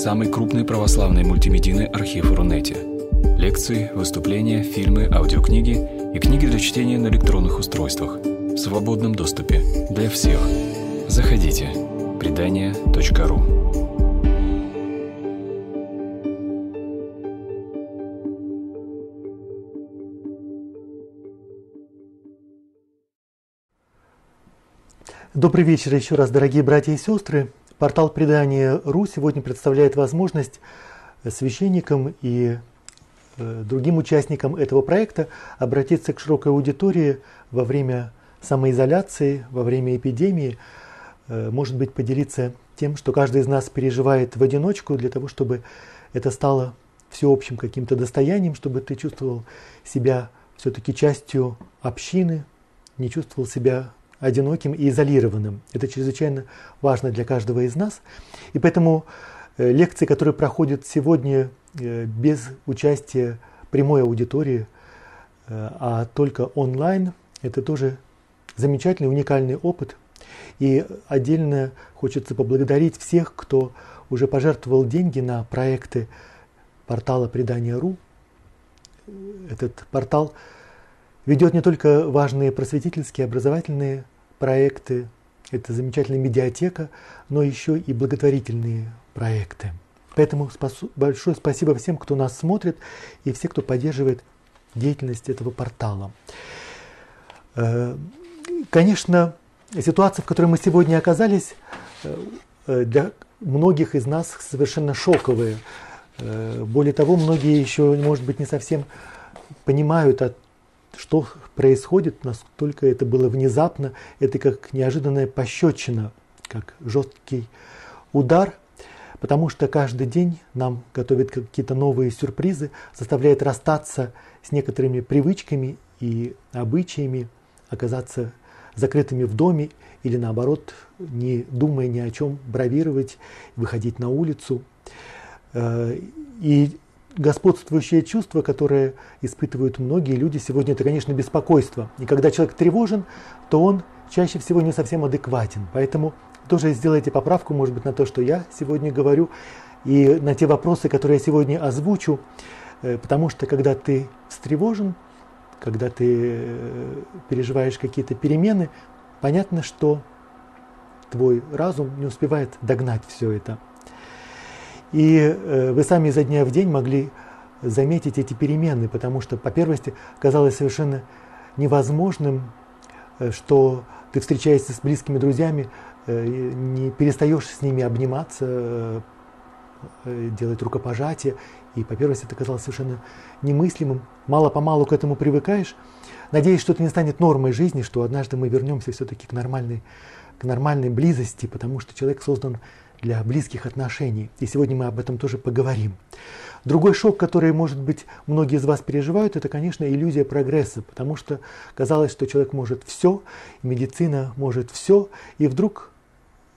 самый крупный православный мультимедийный архив Рунете. Лекции, выступления, фильмы, аудиокниги и книги для чтения на электронных устройствах в свободном доступе для всех. Заходите. Предания.ру Добрый вечер еще раз, дорогие братья и сестры. Портал предания РУ сегодня представляет возможность священникам и э, другим участникам этого проекта обратиться к широкой аудитории во время самоизоляции, во время эпидемии, э, может быть, поделиться тем, что каждый из нас переживает в одиночку, для того, чтобы это стало всеобщим каким-то достоянием, чтобы ты чувствовал себя все-таки частью общины, не чувствовал себя одиноким и изолированным. Это чрезвычайно важно для каждого из нас. И поэтому э, лекции, которые проходят сегодня э, без участия прямой аудитории, э, а только онлайн, это тоже замечательный, уникальный опыт. И отдельно хочется поблагодарить всех, кто уже пожертвовал деньги на проекты портала предания.ру. Этот портал ведет не только важные просветительские, образовательные проекты, это замечательная медиатека, но еще и благотворительные проекты. Поэтому большое спасибо всем, кто нас смотрит и все, кто поддерживает деятельность этого портала. Э, конечно, ситуация, в которой мы сегодня оказались, э, для многих из нас совершенно шоковая. Э, более того, многие еще, может быть, не совсем понимают, что происходит, настолько это было внезапно, это как неожиданная пощечина, как жесткий удар, потому что каждый день нам готовят какие-то новые сюрпризы, заставляет расстаться с некоторыми привычками и обычаями, оказаться закрытыми в доме или наоборот, не думая ни о чем, бравировать, выходить на улицу. Э, и господствующее чувство, которое испытывают многие люди сегодня, это, конечно, беспокойство. И когда человек тревожен, то он чаще всего не совсем адекватен. Поэтому тоже сделайте поправку, может быть, на то, что я сегодня говорю, и на те вопросы, которые я сегодня озвучу, э, потому что когда ты встревожен, когда ты э, переживаешь какие-то перемены, понятно, что твой разум не успевает догнать все это – и э, вы сами изо дня в день могли заметить эти перемены, потому что, по первости, казалось совершенно невозможным, э, что ты встречаешься с близкими друзьями, э, не перестаешь с ними обниматься, делать рукопожатие. И, по первости, это казалось совершенно немыслимым. Мало-помалу к этому привыкаешь. Надеюсь, что это не станет нормой жизни, что однажды мы вернемся все-таки к нормальной, к нормальной близости, потому что человек создан для близких отношений. И сегодня мы об этом тоже поговорим. Другой шок, который, может быть, многие из вас переживают, это, конечно, иллюзия прогресса, потому что казалось, что человек может все, медицина может все, и вдруг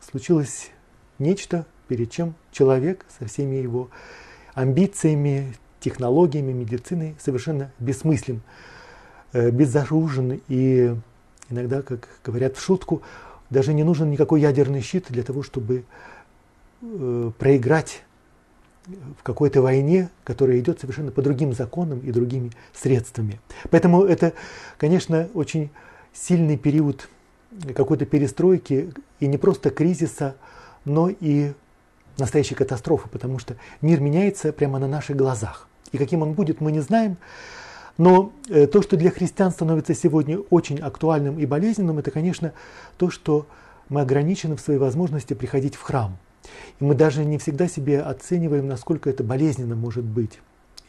случилось нечто, перед чем человек со всеми его амбициями, технологиями, медициной совершенно бессмыслен, э, безоружен и иногда, как говорят в шутку, даже не нужен никакой ядерный щит для того, чтобы Э, проиграть в какой-то войне, которая идет совершенно по другим законам и другими средствами. Поэтому это, конечно, очень сильный период какой-то перестройки и не просто кризиса, но и настоящей катастрофы, потому что мир меняется прямо на наших глазах. И каким он будет, мы не знаем. Но э, то, что для христиан становится сегодня очень актуальным и болезненным, это, конечно, то, что мы ограничены в своей возможности приходить в храм. И мы даже не всегда себе оцениваем, насколько это болезненно может быть,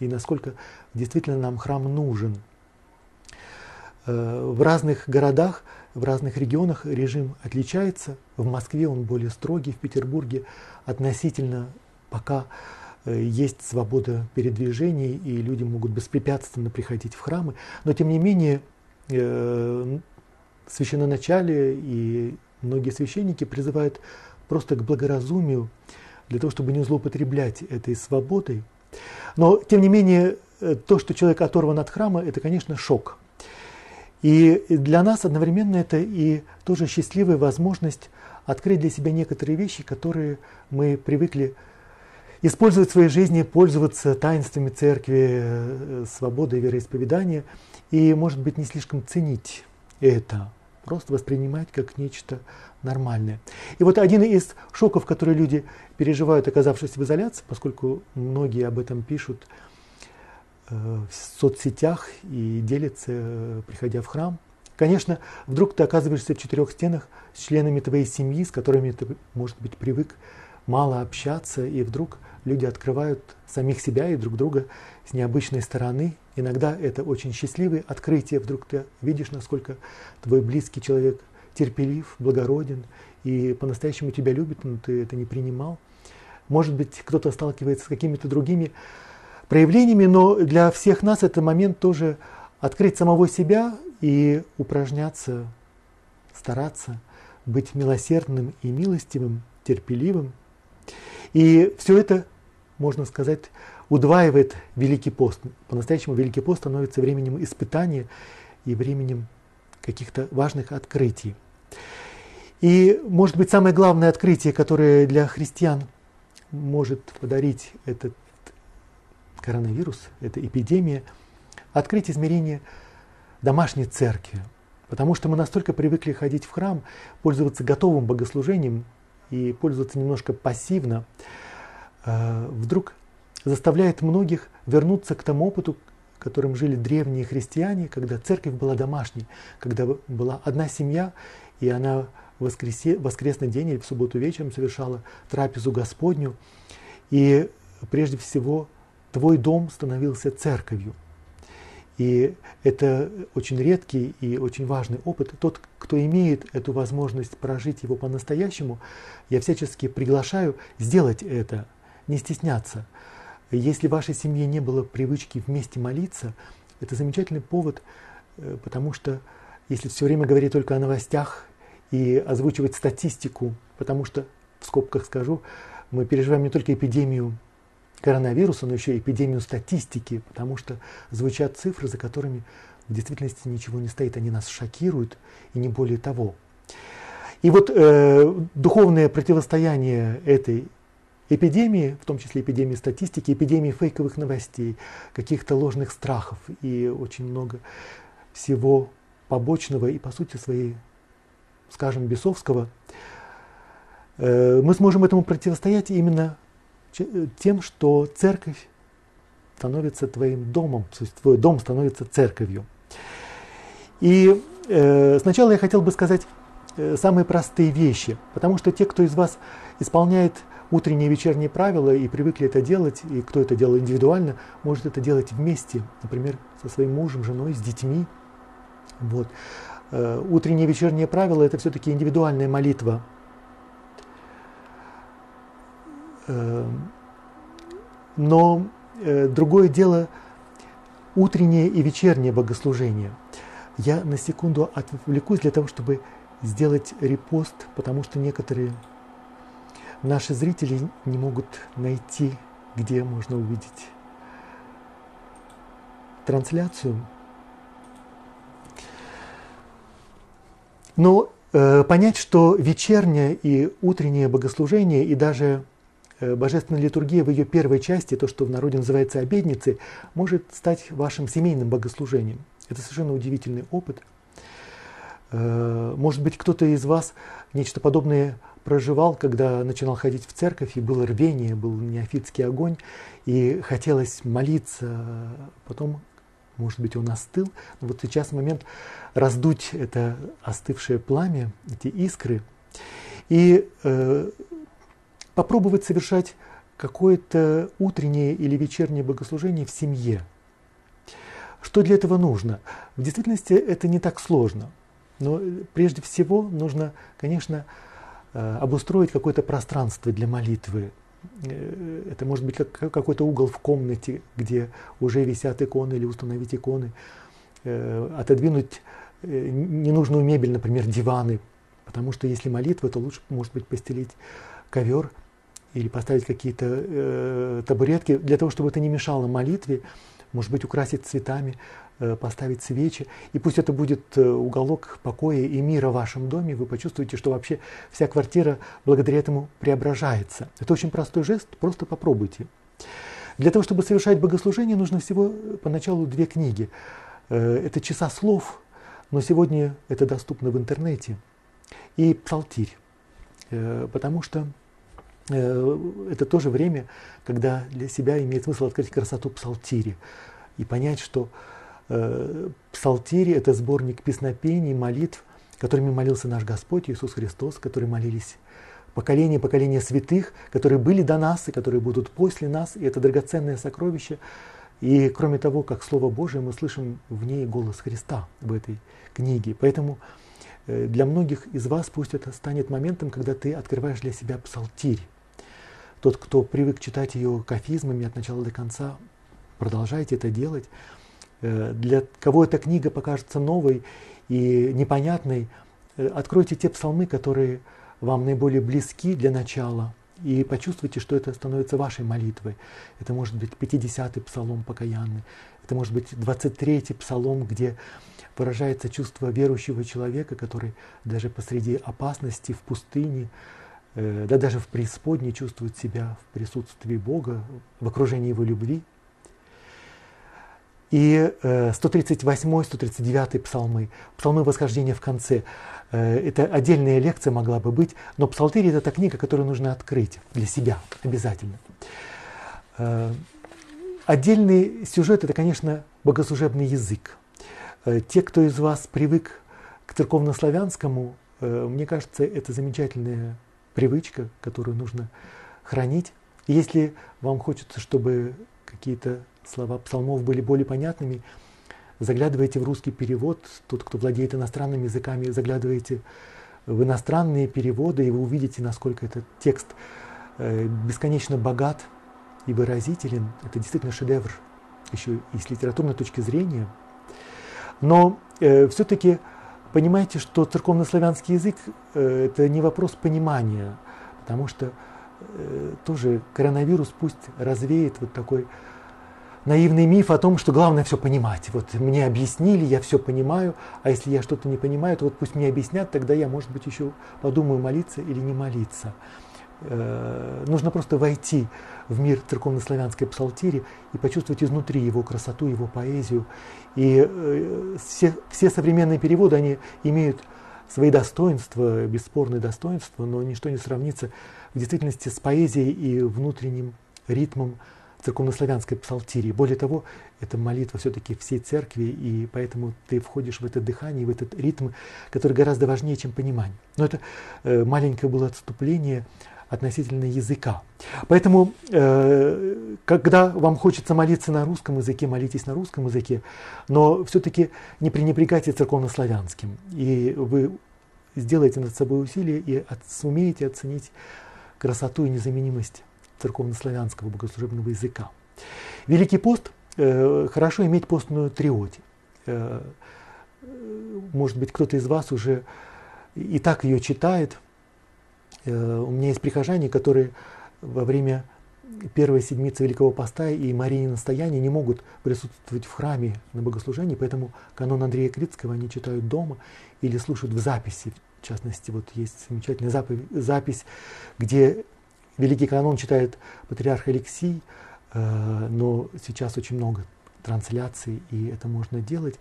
и насколько действительно нам храм нужен. Э, в разных городах, в разных регионах режим отличается. В Москве он более строгий, в Петербурге относительно пока э, есть свобода передвижений, и люди могут беспрепятственно приходить в храмы. Но тем не менее, э, священноначалие и многие священники призывают просто к благоразумию, для того, чтобы не злоупотреблять этой свободой. Но, тем не менее, э, то, что человек оторван от храма, это, конечно, шок. И для нас одновременно это и тоже счастливая возможность открыть для себя некоторые вещи, которые мы привыкли использовать в своей жизни, пользоваться таинствами церкви, э, свободой вероисповедания и, может быть, не слишком ценить это, просто воспринимать как нечто нормальное. И вот один из шоков, которые люди переживают, оказавшись в изоляции, поскольку многие об этом пишут э, в соцсетях и делятся, э, приходя в храм, конечно, вдруг ты оказываешься в четырех стенах с членами твоей семьи, с которыми ты, может быть, привык мало общаться, и вдруг люди открывают самих себя и друг друга с необычной стороны. Иногда это очень счастливые открытия. Вдруг ты видишь, насколько твой близкий человек терпелив, благороден и по-настоящему тебя любит, но ты это не принимал. Может быть, кто-то сталкивается с какими-то другими проявлениями, но для всех нас это момент тоже открыть самого себя и упражняться, стараться быть милосердным и милостивым, терпеливым. И все это можно сказать, удваивает Великий пост. По-настоящему Великий пост становится временем испытания и временем каких-то важных открытий. И, может быть, самое главное открытие, которое для христиан может подарить этот коронавирус, эта эпидемия, открыть измерение домашней церкви. Потому что мы настолько привыкли ходить в храм, пользоваться готовым богослужением и пользоваться немножко пассивно, Э, вдруг заставляет многих вернуться к тому опыту, которым жили древние христиане, когда церковь была домашней, когда была одна семья, и она в воскресе, воскресный день или в субботу вечером совершала трапезу Господню. И прежде всего твой дом становился церковью. И это очень редкий и очень важный опыт. Тот, кто имеет эту возможность прожить его по-настоящему, я всячески приглашаю сделать это – не стесняться. Если в вашей семье не было привычки вместе молиться, это замечательный повод, э, потому что если все время говорить только о новостях и озвучивать статистику, потому что, в скобках скажу, мы переживаем не только эпидемию коронавируса, но еще и эпидемию статистики, потому что звучат цифры, за которыми в действительности ничего не стоит, они нас шокируют и не более того. И вот э, духовное противостояние этой эпидемии, в том числе эпидемии статистики, эпидемии фейковых новостей, каких-то ложных страхов и очень много всего побочного и по сути своей, скажем, бесовского, э, мы сможем этому противостоять именно тем, что церковь становится твоим домом, то есть твой дом становится церковью. И э, сначала я хотел бы сказать э, самые простые вещи, потому что те, кто из вас исполняет утренние и вечерние правила и привыкли это делать, и кто это делал индивидуально, может это делать вместе, например, со своим мужем, женой, с детьми. Вот. Э, утренние и вечерние правила – это все-таки индивидуальная молитва. Э, но э, другое дело – утреннее и вечернее богослужение. Я на секунду отвлекусь для того, чтобы сделать репост, потому что некоторые наши зрители не могут найти, где можно увидеть трансляцию. Но э, понять, что вечернее и утреннее богослужение и даже э, божественная литургия в ее первой части, то, что в народе называется обедницей, может стать вашим семейным богослужением. Это совершенно удивительный опыт. Э, может быть, кто-то из вас нечто подобное проживал, когда начинал ходить в церковь, и было рвение, был неофитский огонь, и хотелось молиться. Потом, может быть, он остыл. Но вот сейчас момент раздуть это остывшее пламя, эти искры, и э, попробовать совершать какое-то утреннее или вечернее богослужение в семье. Что для этого нужно? В действительности это не так сложно. Но прежде всего нужно, конечно, Э, обустроить какое-то пространство для молитвы. Э, это может быть как, какой-то угол в комнате, где уже висят иконы или установить иконы, э, отодвинуть ненужную мебель, например, диваны, потому что если молитва, то лучше, может быть, постелить ковер или поставить какие-то э, табуретки. Для того, чтобы это не мешало молитве, может быть, украсить цветами. э, поставить свечи, и пусть это будет э, уголок покоя и мира в вашем доме, вы почувствуете, что вообще вся квартира благодаря этому преображается. Это очень простой жест, просто попробуйте. Для того, чтобы совершать богослужение, нужно всего поначалу две книги. Это часа слов, но сегодня это доступно в интернете, и псалтирь. Потому что Э, это тоже время, когда для себя имеет смысл открыть красоту псалтири и понять, что э, псалтири – это сборник песнопений, молитв, которыми молился наш Господь Иисус Христос, которые молились поколение поколения святых, которые были до нас и которые будут после нас, и это драгоценное сокровище. И кроме того, как Слово Божие, мы слышим в ней голос Христа в этой книге. Поэтому э, для многих из вас пусть это станет моментом, когда ты открываешь для себя псалтирь. Тот, кто привык читать ее кафизмами от начала до конца, продолжайте это делать. Э, для кого эта книга покажется новой и непонятной, э, откройте те псалмы, которые вам наиболее близки для начала, и почувствуйте, что это становится вашей молитвой. Это может быть 50-й псалом покаянный, это может быть 23-й псалом, где выражается чувство верующего человека, который даже посреди опасности в пустыне Э, да даже в преисподней чувствует себя в присутствии Бога, в окружении Его любви. И 138-139 э, псалмы, псалмы восхождения в конце. Э, это отдельная лекция могла бы быть, но псалтырь – это та книга, которую нужно открыть для себя обязательно. Отдельный сюжет – это, конечно, богослужебный язык. Те, кто из вас привык к церковнославянскому, мне кажется, это замечательная привычка, которую нужно хранить. И если вам хочется, чтобы какие-то слова псалмов были более понятными, заглядывайте в русский перевод. Тот, кто владеет иностранными языками, заглядывайте в иностранные переводы, и вы увидите, насколько этот текст э, бесконечно богат и выразителен. Это действительно шедевр, еще и с литературной точки зрения. Но э, все-таки понимаете, что церковнославянский язык э, это не вопрос понимания, потому что э, тоже коронавирус пусть развеет вот такой наивный миф о том, что главное все понимать. Вот мне объяснили, я все понимаю, а если я что-то не понимаю, то вот пусть мне объяснят, тогда я, может быть, еще подумаю, молиться или не молиться. Э, нужно просто войти в мир церковно-славянской псалтири и почувствовать изнутри его красоту, его поэзию. И э, все, все современные переводы, они имеют свои достоинства, бесспорные достоинства, но ничто не сравнится в действительности с поэзией и внутренним ритмом церковно-славянской псалтири. Более того, это молитва все-таки всей церкви, и поэтому ты входишь в это дыхание, в этот ритм, который гораздо важнее, чем понимание. Но это э, маленькое было отступление относительно языка. Поэтому, э, когда вам хочется молиться на русском языке, молитесь на русском языке, но все-таки не пренебрегайте церковнославянским. И вы сделаете над собой усилие и от, сумеете оценить красоту и незаменимость церковнославянского богослужебного языка. Великий пост э, хорошо иметь постную триоди. Э, может быть, кто-то из вас уже и так ее читает – Э, у меня есть прихожане, которые во время первой седмицы Великого Поста и Марии Настояния не могут присутствовать в храме на богослужении, поэтому канон Андрея Критского они читают дома или слушают в записи. В частности, вот есть замечательная запись, где Великий канон читает патриарх Алексий, э, но сейчас очень много трансляций, и это можно делать.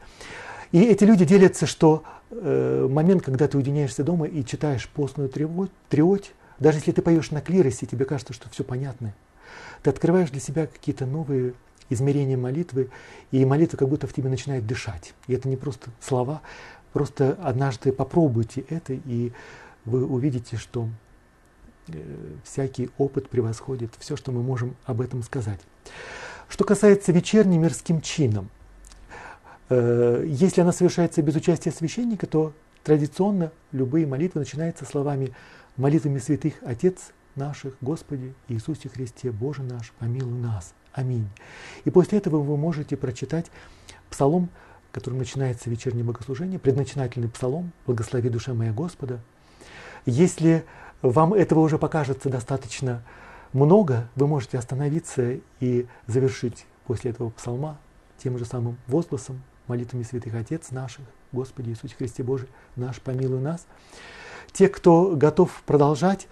И эти люди делятся, что э, момент, когда ты уединяешься дома и читаешь постную триоть, даже если ты поешь на клиросе, тебе кажется, что все понятно. Ты открываешь для себя какие-то новые измерения молитвы, и молитва как будто в тебе начинает дышать. И это не просто слова, просто однажды попробуйте это, и вы увидите, что всякий опыт превосходит все, что мы можем об этом сказать. Что касается вечерним мирским чином, Э, если она совершается без участия священника, то традиционно любые молитвы начинаются словами молитвами святых Отец наших, Господи Иисусе Христе, Боже наш, помилуй нас. Аминь. И после этого вы можете прочитать псалом, которым начинается вечернее богослужение, предначинательный псалом «Благослови душа моя Господа». Если вам этого уже покажется достаточно много, вы можете остановиться и завершить после этого псалма тем же самым возгласом молитвами святых Отец наших, Господи Иисусе Христе Божий, наш, помилуй нас. Те, кто готов продолжать,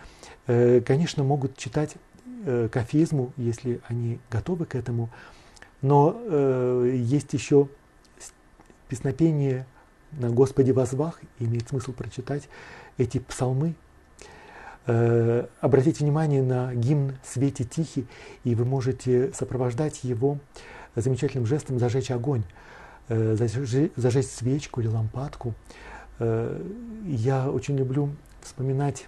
э, конечно, могут читать э, кафизму, если они готовы к этому, но э, есть еще песнопение на Господи возвах, имеет смысл прочитать эти псалмы. Обратите внимание на гимн «Свете тихий», и вы можете сопровождать его замечательным жестом «Зажечь огонь». Э, зажечь свечку или лампадку. Э, я очень люблю вспоминать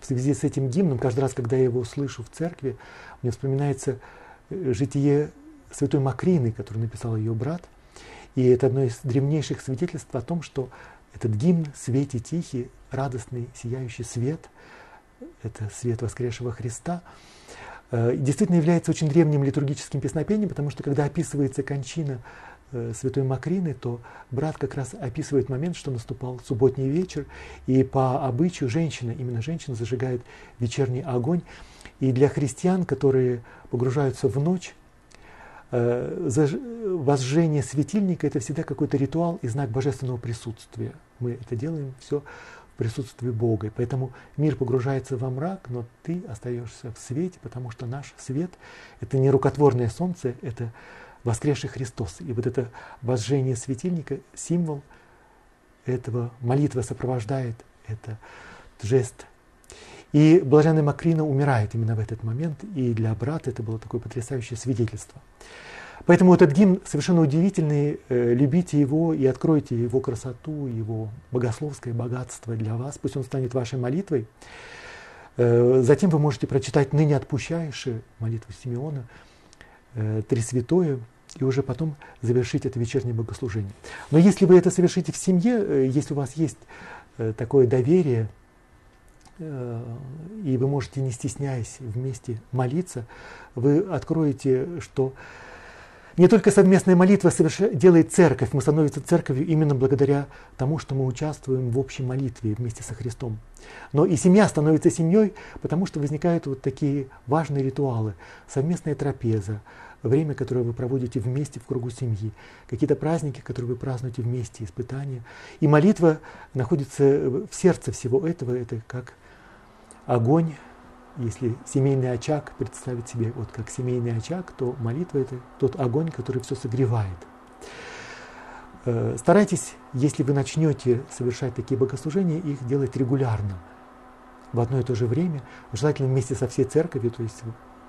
в связи с этим гимном, каждый раз, когда я его слышу в церкви, мне вспоминается э, житие святой Макрины, который написал ее брат. И это одно из древнейших свидетельств о том, что этот гимн «Свете тихий», радостный, сияющий свет, это свет воскресшего Христа, действительно является очень древним литургическим песнопением, потому что когда описывается кончина Э, святой Макрины, то брат как раз описывает момент, что наступал субботний вечер, и по обычаю женщина, именно женщина зажигает вечерний огонь. И для христиан, которые погружаются в ночь, э, возжжение светильника – это всегда какой-то ритуал и знак божественного присутствия. Мы это делаем все присутствии Бога. И поэтому мир погружается во мрак, но ты остаешься в свете, потому что наш свет – это не рукотворное солнце, это воскресший Христос. И вот это возжжение светильника, символ этого, молитва сопровождает это жест. И блаженная Макрина умирает именно в этот момент, и для брата это было такое потрясающее свидетельство. Поэтому этот гимн совершенно удивительный, э, любите его и откройте его красоту, его богословское богатство для вас, пусть он станет вашей молитвой. Э, затем вы можете прочитать «Ныне отпущаешь» молитву Симеона, э, «Три святое», и уже потом завершить это вечернее богослужение. Но если вы это совершите в семье, если у вас есть такое доверие, и вы можете, не стесняясь, вместе молиться, вы откроете, что не только совместная молитва делает церковь, мы становимся церковью именно благодаря тому, что мы участвуем в общей молитве вместе со Христом. Но и семья становится семьей, потому что возникают вот такие важные ритуалы. Совместная трапеза, время, которое вы проводите вместе в кругу семьи, какие-то праздники, которые вы празднуете вместе, испытания. И молитва находится в сердце всего этого, это как огонь, если семейный очаг представить себе вот как семейный очаг, то молитва это тот огонь, который все согревает. Э, старайтесь, если вы начнете совершать такие богослужения, их делать регулярно, в одно и то же время, желательно вместе со всей церковью, то есть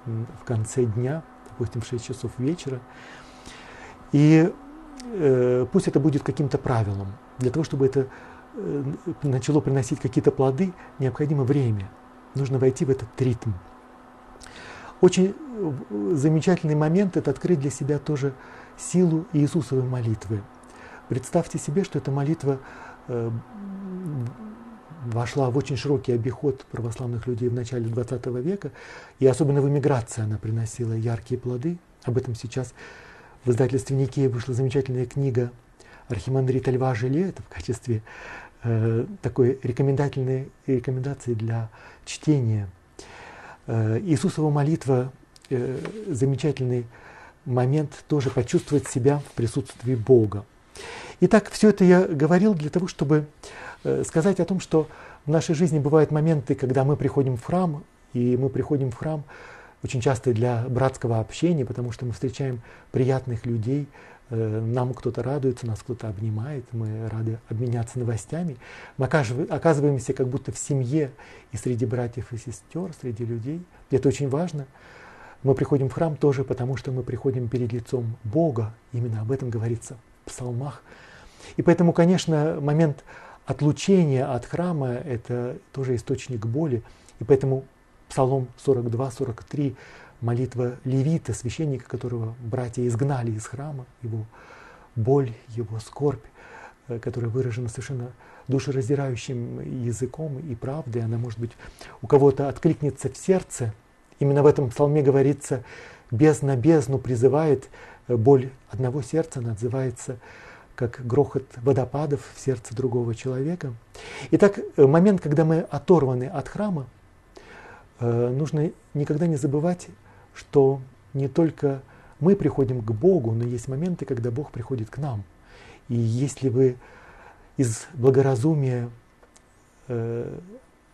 в конце дня – допустим, в 6 часов вечера. И э, пусть это будет каким-то правилом. Для того, чтобы это э, начало приносить какие-то плоды, необходимо время. Нужно войти в этот ритм. Очень э, замечательный момент – это открыть для себя тоже силу Иисусовой молитвы. Представьте себе, что эта молитва э, вошла в очень широкий обиход православных людей в начале XX века, и особенно в эмиграции она приносила яркие плоды. Об этом сейчас в издательстве Никея вышла замечательная книга архимандрита Льва Жилета в качестве э, такой рекомендательной рекомендации для чтения. Э, Иисусова молитва э, замечательный момент тоже почувствовать себя в присутствии Бога. Итак, все это я говорил для того, чтобы сказать о том, что в нашей жизни бывают моменты, когда мы приходим в храм, и мы приходим в храм очень часто для братского общения, потому что мы встречаем приятных людей, нам кто-то радуется, нас кто-то обнимает, мы рады обменяться новостями. Мы оказываемся как будто в семье и среди братьев и сестер, среди людей. Это очень важно. Мы приходим в храм тоже потому, что мы приходим перед лицом Бога. Именно об этом говорится в псалмах. И поэтому, конечно, момент отлучение от храма – это тоже источник боли. И поэтому Псалом 42-43, молитва левита, священника, которого братья изгнали из храма, его боль, его скорбь, э, которая выражена совершенно душераздирающим языком и правдой, она, может быть, у кого-то откликнется в сердце. Именно в этом псалме говорится, бездна бездну призывает, э, боль одного сердца она отзывается как грохот водопадов в сердце другого человека. Итак, э, момент, когда мы оторваны от храма, нужно никогда не забывать, что не только мы приходим к Богу, но есть моменты, когда Бог приходит к нам. И если вы из благоразумия э,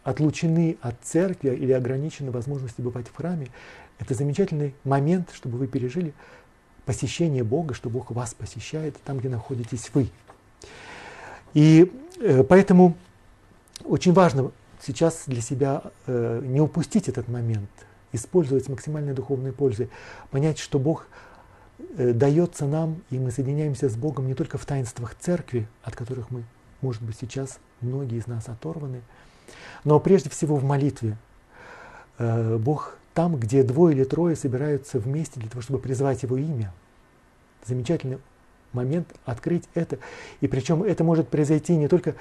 отлучены от церкви или ограничены возможностью бывать в храме, это замечательный момент, чтобы вы пережили посещение Бога, что Бог вас посещает там, где находитесь вы. И э, поэтому очень важно сейчас для себя э, не упустить этот момент, использовать с максимальной духовной пользой, понять, что Бог э, дается нам, и мы соединяемся с Богом не только в таинствах церкви, от которых мы, может быть, сейчас многие из нас оторваны, но прежде всего в молитве. Э, Бог там, где двое или трое собираются вместе для того, чтобы призвать Его имя. Замечательный момент открыть это. И причем это может произойти не только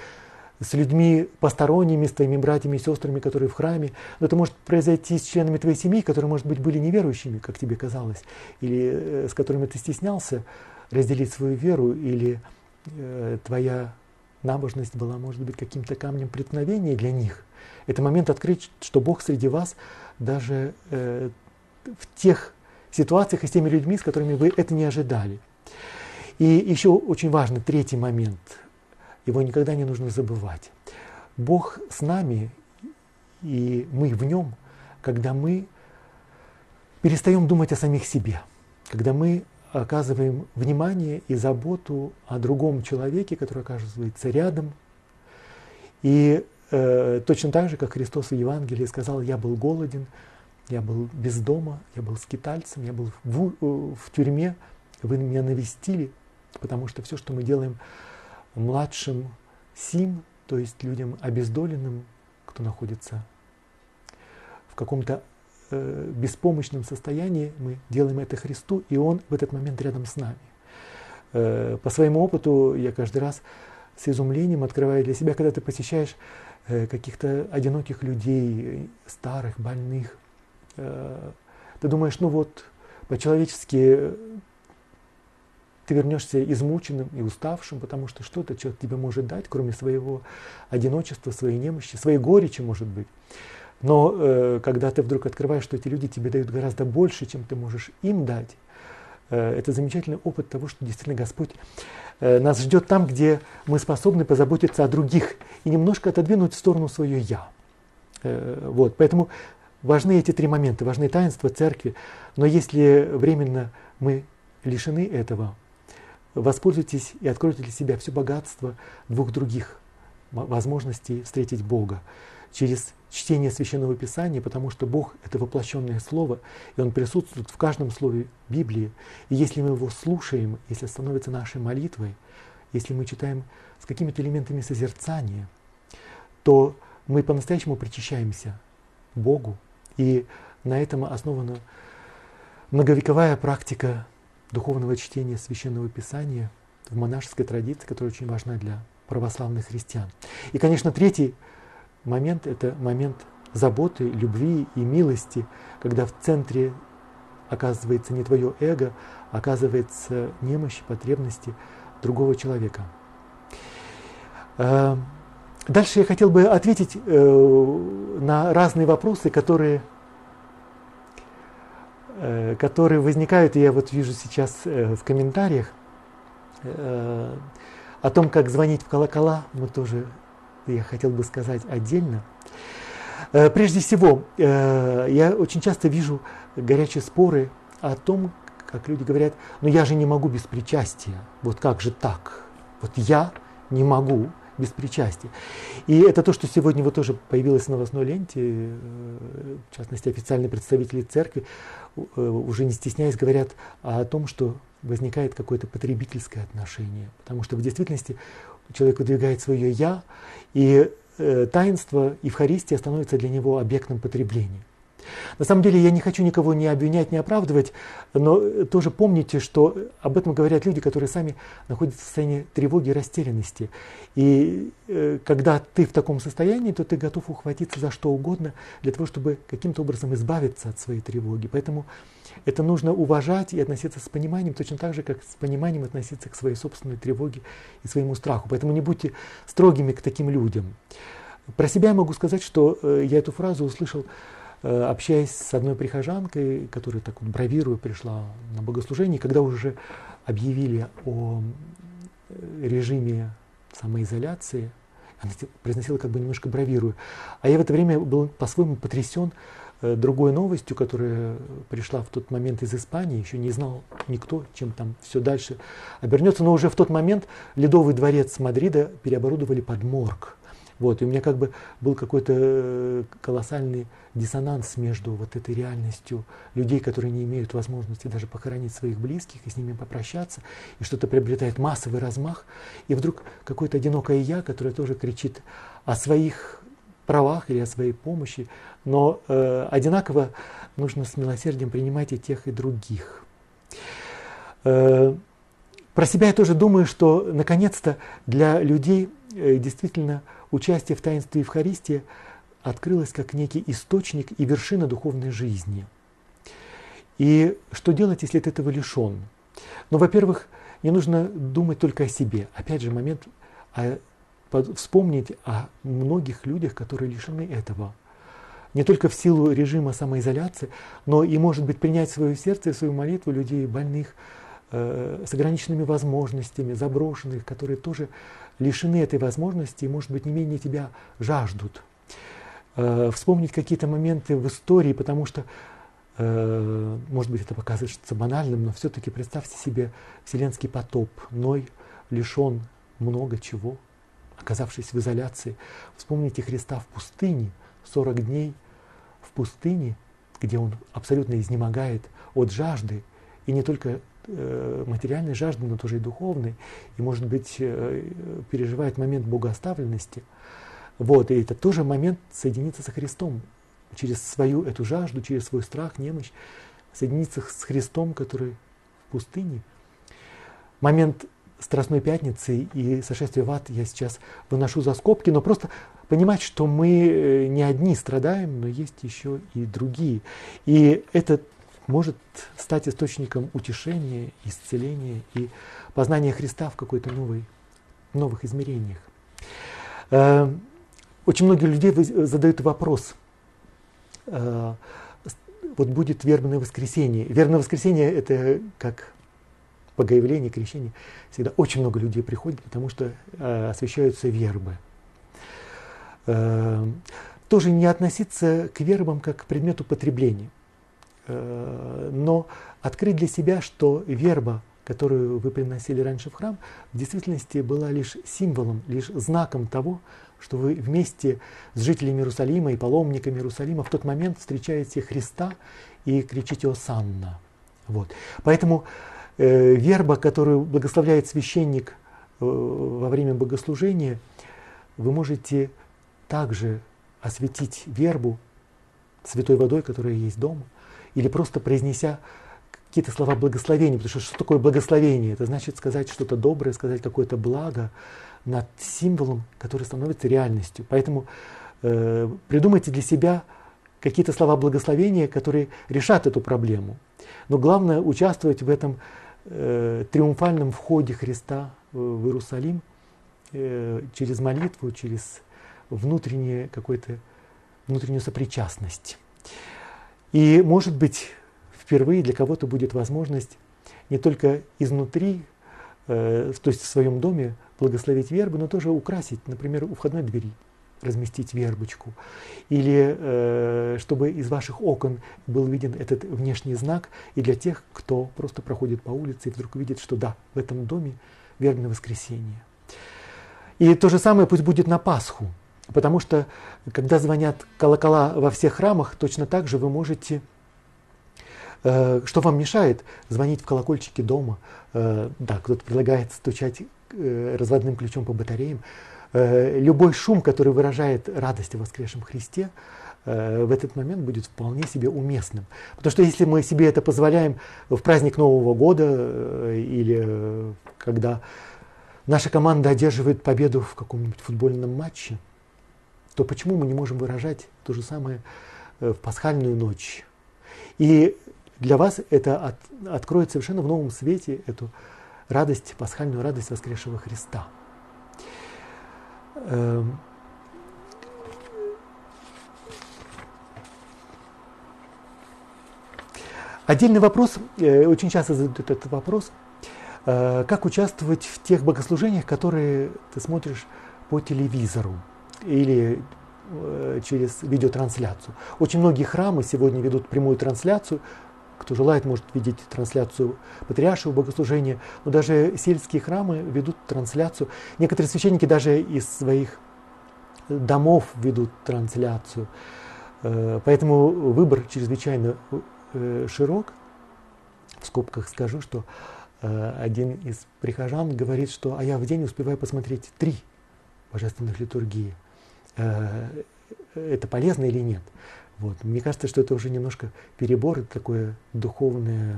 с людьми посторонними, с твоими братьями и сестрами, которые в храме, но это может произойти с членами твоей семьи, которые, может быть, были неверующими, как тебе казалось, или э, с которыми ты стеснялся разделить свою веру, или э, твоя набожность была, может быть, каким-то камнем преткновения для них. Это момент открыть, что Бог среди вас даже э, в тех ситуациях и с теми людьми, с которыми вы это не ожидали. И еще очень важный третий момент. Его никогда не нужно забывать. Бог с нами, и мы в нем, когда мы перестаем думать о самих себе, когда мы оказываем внимание и заботу о другом человеке, который оказывается рядом. И э, точно так же, как Христос в Евангелии сказал, я был голоден, я был без дома, я был скитальцем, я был в, в, в тюрьме, вы меня навестили, Потому что все, что мы делаем младшим сим, то есть людям обездоленным, кто находится в каком-то э, беспомощном состоянии, мы делаем это Христу, и Он в этот момент рядом с нами. Э, по своему опыту я каждый раз с изумлением открываю для себя, когда ты посещаешь э, каких-то одиноких людей, старых, больных, э, ты думаешь, ну вот, по-человечески ты вернешься измученным и уставшим, потому что что-то человек тебе может дать, кроме своего одиночества, своей немощи, своей горечи, может быть. Но э, когда ты вдруг открываешь, что эти люди тебе дают гораздо больше, чем ты можешь им дать, э, это замечательный опыт того, что действительно Господь э, нас ждет там, где мы способны позаботиться о других и немножко отодвинуть в сторону свое «я». Э, вот, поэтому важны эти три момента, важны таинства церкви, но если временно мы лишены этого, воспользуйтесь и откройте для себя все богатство двух других возможностей встретить Бога через чтение Священного Писания, потому что Бог – это воплощенное Слово, и Он присутствует в каждом слове Библии. И если мы его слушаем, если становится нашей молитвой, если мы читаем с какими-то элементами созерцания, то мы по-настоящему причащаемся Богу. И на этом основана многовековая практика духовного чтения священного писания в монашеской традиции, которая очень важна для православных христиан. И, конечно, третий момент – это момент заботы, любви и милости, когда в центре оказывается не твое эго, а оказывается немощь, потребности другого человека. Э, дальше я хотел бы ответить э, на разные вопросы, которые которые возникают, и я вот вижу сейчас э, в комментариях, э, о том, как звонить в колокола, мы тоже, я хотел бы сказать отдельно. Прежде всего, я очень часто вижу горячие споры о том, как люди говорят, ну я же не могу без причастия, вот как же так? Вот я не могу без причастия. И это то, что сегодня вот тоже появилось в новостной ленте, в частности, официальные представители церкви Э, уже не стесняясь, говорят о том, что возникает какое-то потребительское отношение. Потому что в действительности человек выдвигает свое «я», и э, таинство Евхаристия становится для него объектом потребления. На самом деле я не хочу никого не обвинять, не оправдывать, но тоже помните, что об этом говорят люди, которые сами находятся в состоянии тревоги и растерянности. И э, когда ты в таком состоянии, то ты готов ухватиться за что угодно для того, чтобы каким-то образом избавиться от своей тревоги. Поэтому это нужно уважать и относиться с пониманием, точно так же, как с пониманием относиться к своей собственной тревоге и своему страху. Поэтому не будьте строгими к таким людям. Про себя я могу сказать, что э, я эту фразу услышал общаясь с одной прихожанкой, которая так вот бравируя пришла на богослужение, когда уже объявили о режиме самоизоляции. Она произносила как бы немножко бравируя. А я в это время был по-своему потрясен Э, другой новостью, которая пришла в тот момент из Испании, еще не знал никто, чем там все дальше обернется, но уже в тот момент Ледовый дворец Мадрида переоборудовали под морг. Вот, и у меня как бы был какой-то э, колоссальный диссонанс между вот этой реальностью людей, которые не имеют возможности даже похоронить своих близких и с ними попрощаться, и что-то приобретает массовый размах, и вдруг какое-то одинокое я, которое тоже кричит о своих правах или о своей помощи, но э, одинаково нужно с милосердием принимать и тех, и других. Э, про себя я тоже думаю, что наконец-то для людей э, действительно участие в таинстве Евхаристии открылось как некий источник и вершина духовной жизни. И что делать, если ты этого лишен? Ну, во-первых, не нужно думать только о себе. Опять же, момент о вспомнить о многих людях, которые лишены этого. Не только в силу режима самоизоляции, но и, может быть, принять в свое сердце и свою молитву людей больных, э, с ограниченными возможностями, заброшенных, которые тоже лишены этой возможности и, может быть, не менее тебя жаждут. Э, вспомнить какие-то моменты в истории, потому что, э, может быть, это покажется банальным, но все-таки представьте себе вселенский потоп. Ной лишен много чего – оказавшись в изоляции. Вспомните Христа в пустыне, 40 дней в пустыне, где он абсолютно изнемогает от жажды, и не только материальной жажды, но тоже и духовной, и, может быть, э, переживает момент богооставленности. Вот, и это тоже момент соединиться со Христом, через свою эту жажду, через свой страх, немощь, соединиться с Христом, который в пустыне. Момент Страстной Пятницы и сошествия в ад я сейчас выношу за скобки, но просто понимать, что мы э, не одни страдаем, но есть еще и другие. И это может стать источником утешения, исцеления и познания Христа в какой-то новой, новых измерениях. Э, очень многие людей задают вопрос, э, вот будет вербное воскресенье. Вербное воскресенье – это как богоявление, крещение, всегда очень много людей приходит, потому что э, освящаются вербы. Тоже не относиться к вербам как к предмету потребления, но открыть для себя, что верба, которую вы приносили раньше в храм, в действительности была лишь символом, лишь знаком того, что вы вместе с жителями Иерусалима и паломниками Иерусалима в тот момент встречаете Христа и кричите «Осанна». Вот. Поэтому Э, верба, которую благословляет священник э, во время богослужения, вы можете также осветить вербу святой водой, которая есть дома, или просто произнеся какие-то слова благословения, потому что что такое благословение? Это значит сказать что-то доброе, сказать какое-то благо над символом, который становится реальностью. Поэтому э, придумайте для себя какие-то слова благословения, которые решат эту проблему. Но главное участвовать в этом э, триумфальном входе Христа в Иерусалим э, через молитву, через внутреннее какое-то внутреннюю сопричастность. И, может быть, впервые для кого-то будет возможность не только изнутри, э, то есть в своем доме благословить вербы, но тоже украсить, например, у входной двери разместить вербочку, или э, чтобы из ваших окон был виден этот внешний знак, и для тех, кто просто проходит по улице и вдруг видит, что да, в этом доме вербное воскресенье. И то же самое пусть будет на Пасху, потому что когда звонят колокола во всех храмах, точно так же вы можете э, что вам мешает звонить в колокольчики дома? Э, да, кто-то предлагает стучать э, разводным ключом по батареям. Любой шум, который выражает радость о воскресшем Христе, в этот момент будет вполне себе уместным. Потому что если мы себе это позволяем в праздник Нового года или когда наша команда одерживает победу в каком-нибудь футбольном матче, то почему мы не можем выражать то же самое в пасхальную ночь? И для вас это от, откроет совершенно в новом свете эту радость, пасхальную радость воскресшего Христа. Эм, отдельный вопрос, э, очень часто задают этот вопрос, Э, как участвовать в тех богослужениях, которые ты смотришь по телевизору или э, через видеотрансляцию. Очень многие храмы сегодня ведут прямую трансляцию. Кто желает, может видеть трансляцию патриаршего богослужения. Но даже сельские храмы ведут трансляцию. Некоторые священники даже из своих домов ведут трансляцию. Э, поэтому выбор чрезвычайно широк. В скобках скажу, что Э, один из прихожан говорит, что а я в день успеваю посмотреть три божественных литургии. Э, это полезно или нет? Вот. Мне кажется, что это уже немножко перебор, такое духовное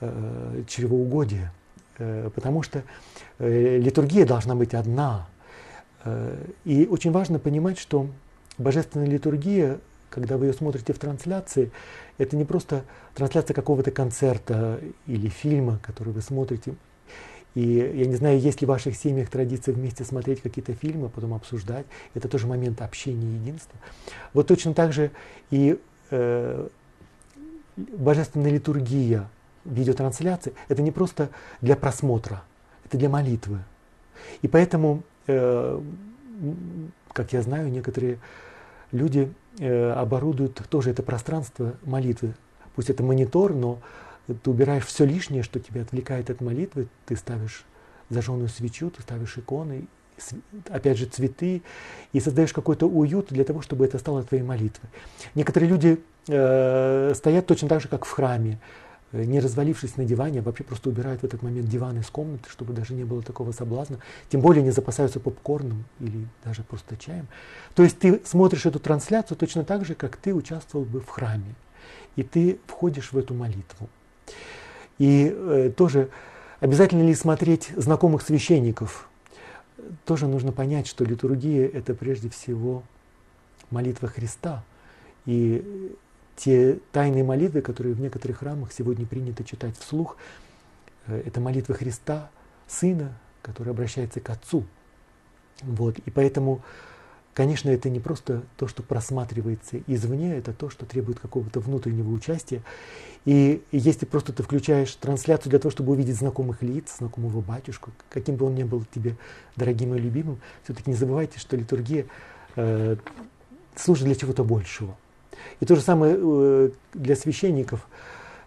э, чревоугодие, э, потому что литургия должна быть одна. И очень важно понимать, что божественная литургия когда вы ее смотрите в трансляции, это не просто трансляция какого-то концерта или фильма, который вы смотрите. И я не знаю, есть ли в ваших семьях традиция вместе смотреть какие-то фильмы, потом обсуждать. Это тоже момент общения и единства. Вот точно так же и э, божественная литургия, видеотрансляции, это не просто для просмотра, это для молитвы. И поэтому, э, как я знаю, некоторые люди э, оборудуют тоже это пространство молитвы. Пусть это монитор, но ты убираешь все лишнее, что тебя отвлекает от молитвы. Ты ставишь зажженную свечу, ты ставишь иконы, опять же цветы, и создаешь какой-то уют для того, чтобы это стало твоей молитвой. Некоторые люди э, стоят точно так же, как в храме. Э, не развалившись на диване, а вообще просто убирают в этот момент диван из комнаты, чтобы даже не было такого соблазна. Тем более не запасаются попкорном или даже просто чаем. То есть ты смотришь эту трансляцию точно так же, как ты участвовал бы в храме. И ты входишь в эту молитву. И э, тоже обязательно ли смотреть знакомых священников? Тоже нужно понять, что литургия – это прежде всего молитва Христа. И те тайные молитвы, которые в некоторых храмах сегодня принято читать вслух, э, это молитва Христа, Сына, который обращается к Отцу. Вот. И поэтому, конечно, это не просто то, что просматривается извне, это то, что требует какого-то внутреннего участия. И если просто ты включаешь трансляцию для того, чтобы увидеть знакомых лиц, знакомого батюшку, каким бы он ни был тебе дорогим и любимым, все-таки не забывайте, что литургия э, служит для чего-то большего. И то же самое э, для священников.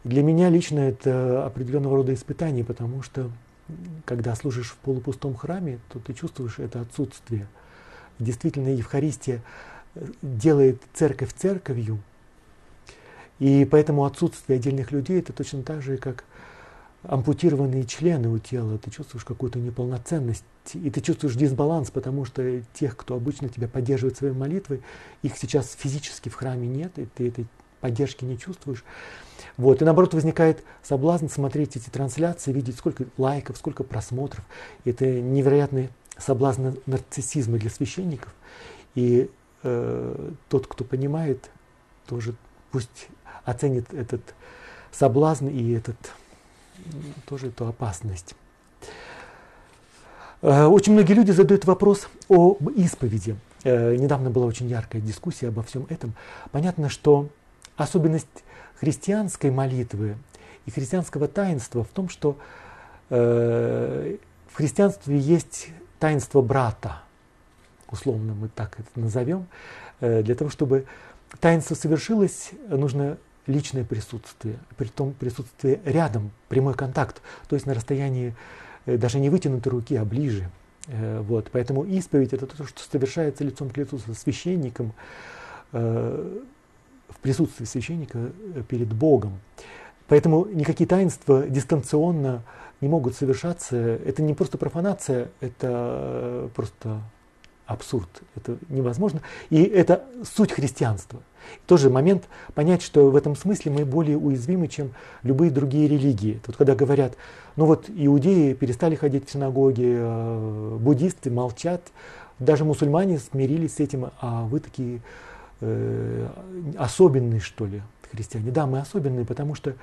Для меня лично это определенного рода испытание, потому что когда служишь в полупустом храме, то ты чувствуешь это отсутствие. Действительно, Евхаристия э, делает церковь церковью, и поэтому отсутствие отдельных людей это точно так же, как ампутированные члены у тела, ты чувствуешь какую-то неполноценность, и ты чувствуешь дисбаланс, потому что тех, кто обычно тебя поддерживает своей молитвой, их сейчас физически в храме нет, и ты этой поддержки не чувствуешь. Вот. И наоборот возникает соблазн смотреть эти трансляции, видеть сколько лайков, сколько просмотров. Это невероятный соблазн нарциссизма для священников. И э, тот, кто понимает, тоже пусть оценит этот соблазн и этот тоже эту опасность. Э, очень многие люди задают вопрос об исповеди. Э, недавно была очень яркая дискуссия обо всем этом. Понятно, что особенность христианской молитвы и христианского таинства в том, что э, в христианстве есть таинство брата, условно мы так это назовем, для того, чтобы таинство совершилось, нужно личное присутствие, при том присутствие рядом, прямой контакт, то есть на расстоянии э, даже не вытянутой руки, а ближе. Э, вот. Поэтому исповедь это то, что совершается лицом к лицу со священником, э, в присутствии священника перед Богом. Поэтому никакие таинства дистанционно не могут совершаться. Это не просто профанация, это просто абсурд. Это невозможно. И это суть христианства. Тоже момент понять, что в этом смысле мы более уязвимы, чем любые другие религии. Вот когда говорят, ну вот иудеи перестали ходить в синагоги, э, буддисты молчат, даже мусульмане смирились с этим, а вы такие э, особенные, что ли, христиане. Да, мы особенные, потому что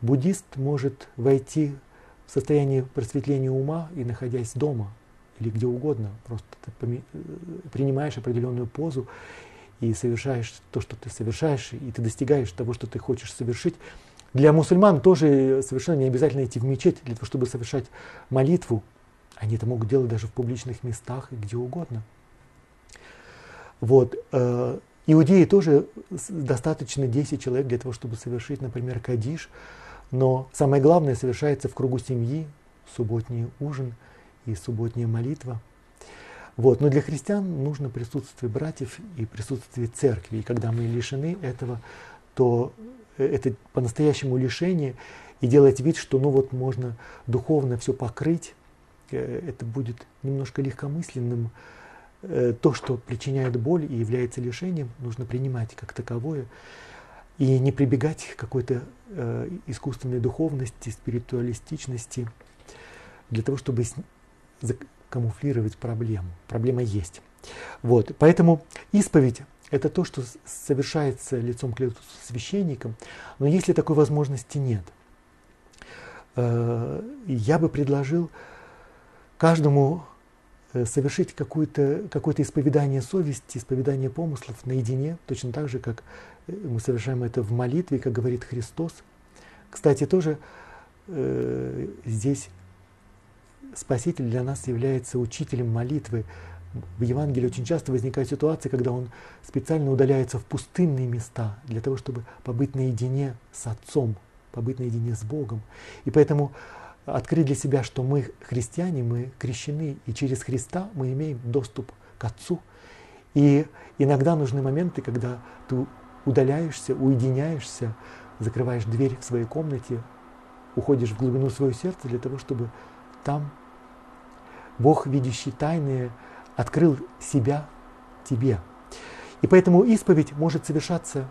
буддист может войти в состояние просветления ума и находясь дома или где угодно, просто ты э, принимаешь определенную позу и совершаешь то, что ты совершаешь, и ты достигаешь того, что ты хочешь совершить, Для мусульман тоже совершенно не обязательно идти в мечеть для того, чтобы совершать молитву. Они это могут делать даже в публичных местах и где угодно. Вот. Э, иудеи тоже достаточно 10 человек для того, чтобы совершить, например, кадиш. Но самое главное совершается в кругу семьи, субботний ужин и субботняя молитва. Вот. Но для христиан нужно присутствие братьев и присутствие церкви. И когда мы лишены этого, то это по-настоящему лишение и делать вид, что ну вот можно духовно все покрыть, э, это будет немножко легкомысленным. Э, то, что причиняет боль и является лишением, нужно принимать как таковое и не прибегать к какой-то э, искусственной духовности, спиритуалистичности для того, чтобы камуфлировать проблему. Проблема есть. Вот. Поэтому исповедь это то, что совершается лицом к лицу священником, но если такой возможности нет, э, я бы предложил каждому э, совершить какое-то какое исповедание совести, исповедание помыслов наедине, точно так же, как мы совершаем это в молитве, как говорит Христос. Кстати, тоже э, здесь Спаситель для нас является учителем молитвы, в Евангелии очень часто возникает ситуация, когда он специально удаляется в пустынные места для того, чтобы побыть наедине с Отцом, побыть наедине с Богом. И поэтому открыть для себя, что мы христиане, мы крещены, и через Христа мы имеем доступ к Отцу. И иногда нужны моменты, когда ты удаляешься, уединяешься, закрываешь дверь в своей комнате, уходишь в глубину своего сердца для того, чтобы там Бог, видящий тайные, открыл себя тебе. И поэтому исповедь может совершаться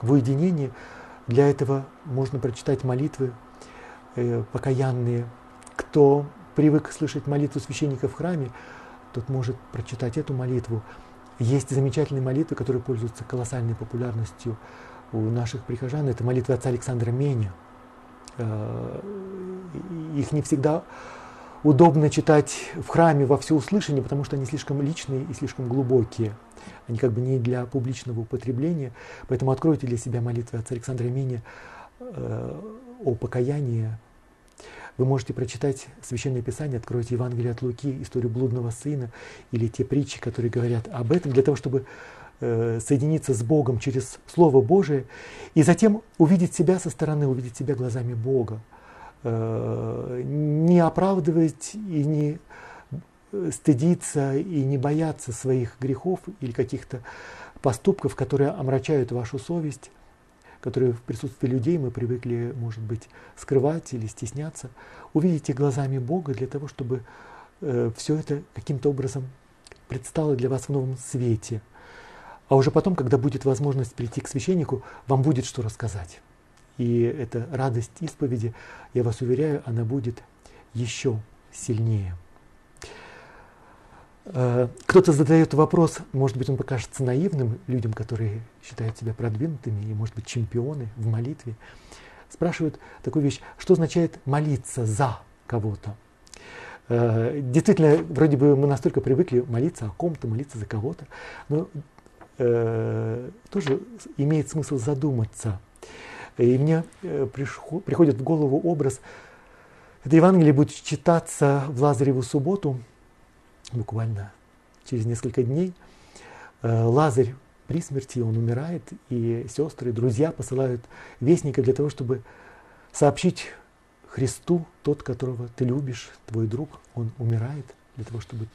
в уединении. Для этого можно прочитать молитвы э, покаянные. Кто привык слышать молитву священника в храме, тот может прочитать эту молитву. Есть замечательные молитвы, которые пользуются колоссальной популярностью у наших прихожан. Это молитва отца Александра Меня. Э, их не всегда удобно читать в храме во всеуслышание, потому что они слишком личные и слишком глубокие. Они как бы не для публичного употребления. Поэтому откройте для себя молитвы отца Александра Меня э, о покаянии. Вы можете прочитать Священное Писание, откройте Евангелие от Луки, историю блудного сына или те притчи, которые говорят об этом, для того, чтобы э, соединиться с Богом через Слово Божие и затем увидеть себя со стороны, увидеть себя глазами Бога. Э, не оправдывать и не стыдиться и не бояться своих грехов или каких-то поступков, которые омрачают вашу совесть, которые в присутствии людей мы привыкли, может быть, скрывать или стесняться. Увидите глазами Бога для того, чтобы э, все это каким-то образом предстало для вас в новом свете. А уже потом, когда будет возможность прийти к священнику, вам будет что рассказать. И эта радость исповеди, я вас уверяю, она будет еще сильнее. Э, кто-то задает вопрос, может быть, он покажется наивным людям, которые считают себя продвинутыми и, может быть, чемпионы в молитве. Спрашивают такую вещь, что означает молиться за кого-то? Э, действительно, вроде бы мы настолько привыкли молиться о ком-то, молиться за кого-то, но э, тоже имеет смысл задуматься – и мне э, приходит в голову образ, это Евангелие будет читаться в Лазареву субботу, буквально через несколько дней. Э, Лазарь при смерти, он умирает, и сестры, друзья посылают вестника для того, чтобы сообщить Христу, тот, которого ты любишь, твой друг, он умирает, для того, чтобы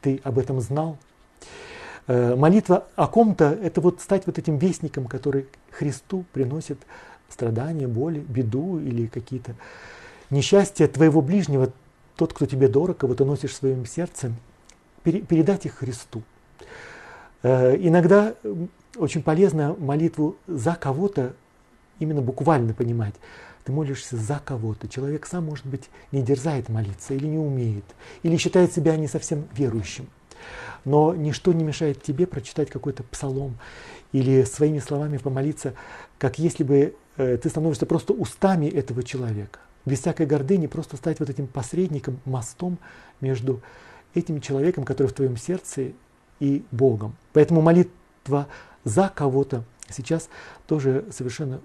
ты об этом знал. Э, молитва о ком-то – это вот стать вот этим вестником, который Христу приносит страдания, боли, беду или какие-то несчастья твоего ближнего, тот, кто тебе дорог, кого ты носишь в своем сердце, передать их Христу. Э, иногда очень полезно молитву за кого-то именно буквально понимать. Ты молишься за кого-то. Человек сам, может быть, не дерзает молиться или не умеет, или считает себя не совсем верующим. Но ничто не мешает тебе прочитать какой-то псалом или своими словами помолиться, как если бы Э, ты становишься просто устами этого человека. Без всякой гордыни просто стать вот этим посредником, мостом между этим человеком, который в твоем сердце, и Богом. Поэтому молитва за кого-то сейчас тоже совершенно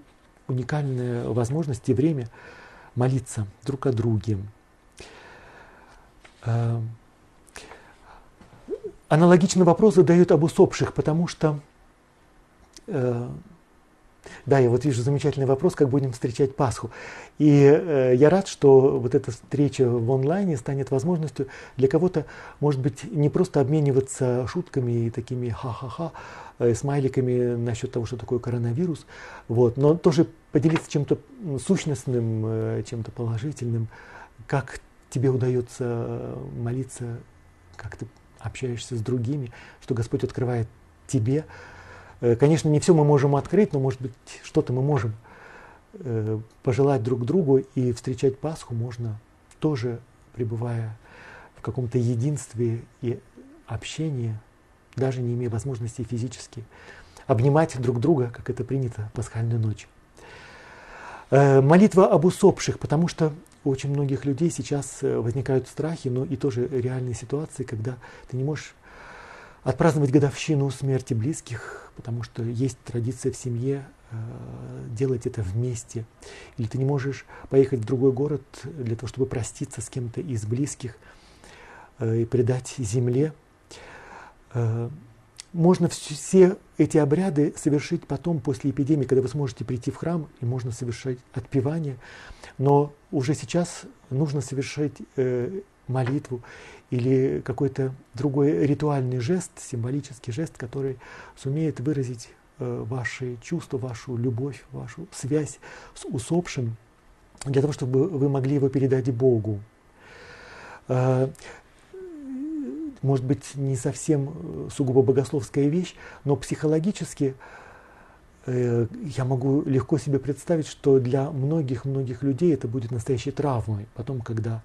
уникальная возможность и время молиться друг о друге. Э, аналогичный вопрос задают об усопших, потому что э, да, я вот вижу замечательный вопрос, как будем встречать Пасху. И э, я рад, что вот эта встреча в онлайне станет возможностью для кого-то, может быть, не просто обмениваться шутками и такими ха-ха-ха, э, смайликами насчет того, что такое коронавирус, вот, но тоже поделиться чем-то сущностным, э, чем-то положительным, как тебе удается молиться, как ты общаешься с другими, что Господь открывает тебе, Э, конечно, не все мы можем открыть, но, может быть, что-то мы можем э, пожелать друг другу и встречать Пасху можно тоже пребывая в каком-то единстве и общении, даже не имея возможности физически обнимать друг друга, как это принято в пасхальную ночь. Э, молитва об усопших, потому что у очень многих людей сейчас возникают страхи, но и тоже реальные ситуации, когда ты не можешь отпраздновать годовщину смерти близких, потому что есть традиция в семье э, делать это вместе. Или ты не можешь поехать в другой город для того, чтобы проститься с кем-то из близких э, и предать земле. Э, можно все эти обряды совершить потом, после эпидемии, когда вы сможете прийти в храм, и можно совершать отпевание. Но уже сейчас нужно совершать молитву или какой-то другой ритуальный жест, символический жест, который сумеет выразить э, ваши чувства, вашу любовь, вашу связь с усопшим, для того, чтобы вы могли его передать Богу. Э, может быть, не совсем э, сугубо богословская вещь, но психологически я могу легко себе представить, что для многих-многих людей это будет настоящей травмой. Потом, когда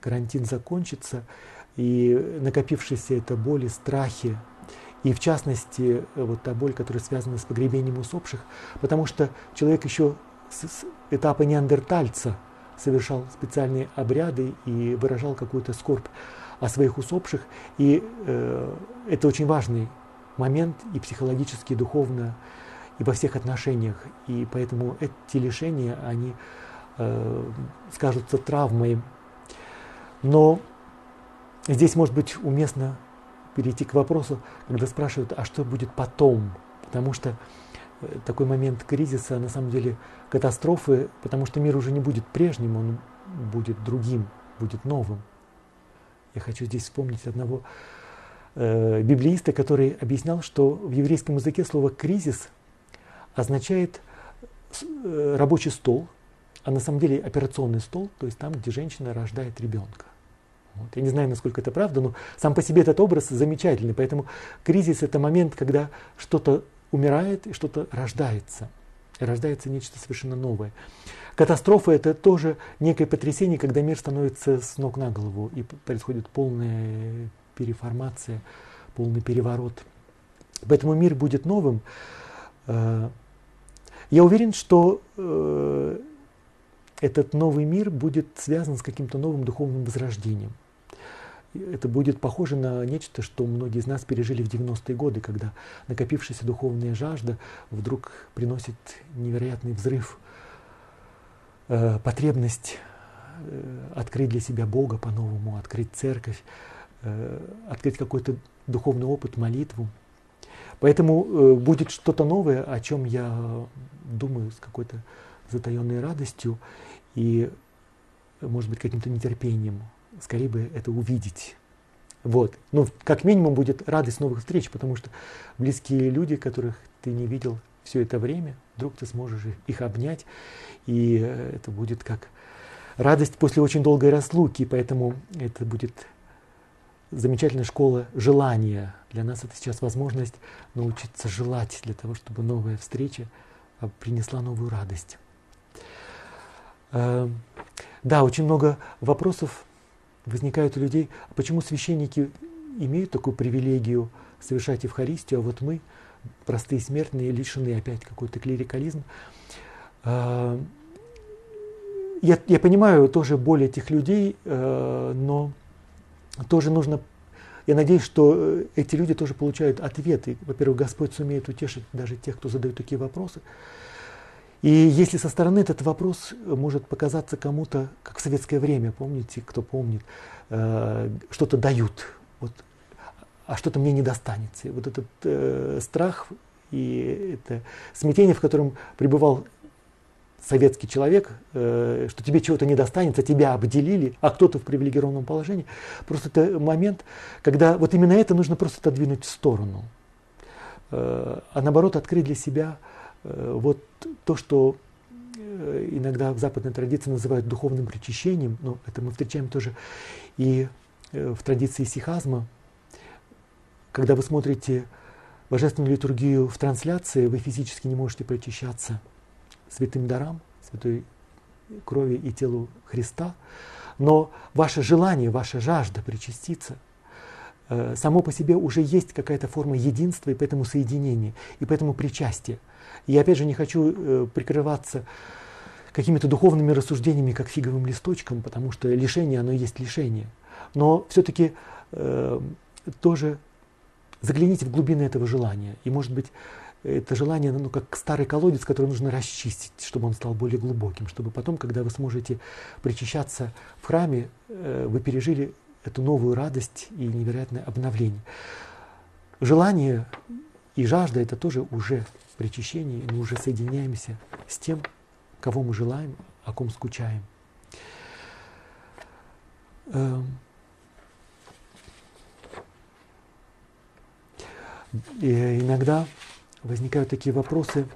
карантин закончится, и накопившиеся это боли, страхи, и в частности вот та боль, которая связана с погребением усопших, потому что человек еще с этапа неандертальца совершал специальные обряды и выражал какую-то скорбь о своих усопших, и э, это очень важный момент и психологически, и духовно, и во всех отношениях, и поэтому эти лишения, они э, скажутся травмой но здесь может быть уместно перейти к вопросу, когда спрашивают, а что будет потом? Потому что э, такой момент кризиса, на самом деле катастрофы, потому что мир уже не будет прежним, он будет другим, будет новым. Я хочу здесь вспомнить одного э, библеиста, который объяснял, что в еврейском языке слово «кризис» означает э, рабочий стол, а на самом деле операционный стол, то есть там, где женщина рождает ребенка. Вот. Я не знаю, насколько это правда, но сам по себе этот образ замечательный. Поэтому кризис – это момент, когда что-то умирает и что-то рождается. И рождается нечто совершенно новое. Катастрофа – это тоже некое потрясение, когда мир становится с ног на голову и происходит полная переформация, полный переворот. Поэтому мир будет новым. Э, я уверен, что э, этот новый мир будет связан с каким-то новым духовным возрождением. Это будет похоже на нечто, что многие из нас пережили в 90-е годы, когда накопившаяся духовная жажда вдруг приносит невероятный взрыв, э, потребность э, открыть для себя Бога по-новому, открыть церковь, э, открыть какой-то духовный опыт, молитву. Поэтому э, будет что-то новое, о чем я думаю с какой-то затаенной радостью и, может быть, каким-то нетерпением. Скорее бы это увидеть. Вот. Ну, как минимум будет радость новых встреч, потому что близкие люди, которых ты не видел все это время, вдруг ты сможешь их обнять, и э, это будет как радость после очень долгой разлуки, поэтому это будет замечательная школа желания. Для нас это сейчас возможность научиться желать для того, чтобы новая встреча а, принесла новую радость. Эм, да, очень много вопросов возникает у людей, почему священники имеют такую привилегию совершать Евхаристию, а вот мы, простые смертные, лишены опять какой-то клерикализм. Эм, я, я понимаю тоже боль этих людей, э, но тоже нужно, я надеюсь, что э, эти люди тоже получают ответы. Во-первых, Господь сумеет утешить даже тех, кто задает такие вопросы. И если со стороны этот вопрос может показаться кому-то, как в советское время, помните, кто помнит, э, что-то дают, вот, а что-то мне не достанется. Вот этот э, страх и это смятение, в котором пребывал советский человек, э, что тебе чего-то не достанется, тебя обделили, а кто-то в привилегированном положении. Просто это момент, когда вот именно это нужно просто отодвинуть в сторону. Э, а наоборот открыть для себя э, вот то, что э, иногда в западной традиции называют духовным причащением, но это мы встречаем тоже и в традиции сихазма, когда вы смотрите божественную литургию в трансляции, вы физически не можете причащаться святым дарам, святой крови и телу Христа, но ваше желание, ваша жажда причаститься – Э, само по себе уже есть какая-то форма единства и поэтому соединения, и поэтому причастия. И я опять же не хочу э, прикрываться какими-то духовными рассуждениями, как фиговым листочком, потому что лишение, оно и есть лишение. Но все-таки э, тоже загляните в глубины этого желания. И может быть это желание, ну, как старый колодец, который нужно расчистить, чтобы он стал более глубоким, чтобы потом, когда вы сможете причащаться в храме, э, вы пережили эту новую радость и невероятное обновление. Желание и жажда – это тоже уже причащение, мы уже соединяемся с тем, кого мы желаем, о ком скучаем. Эм. И иногда возникают такие вопросы,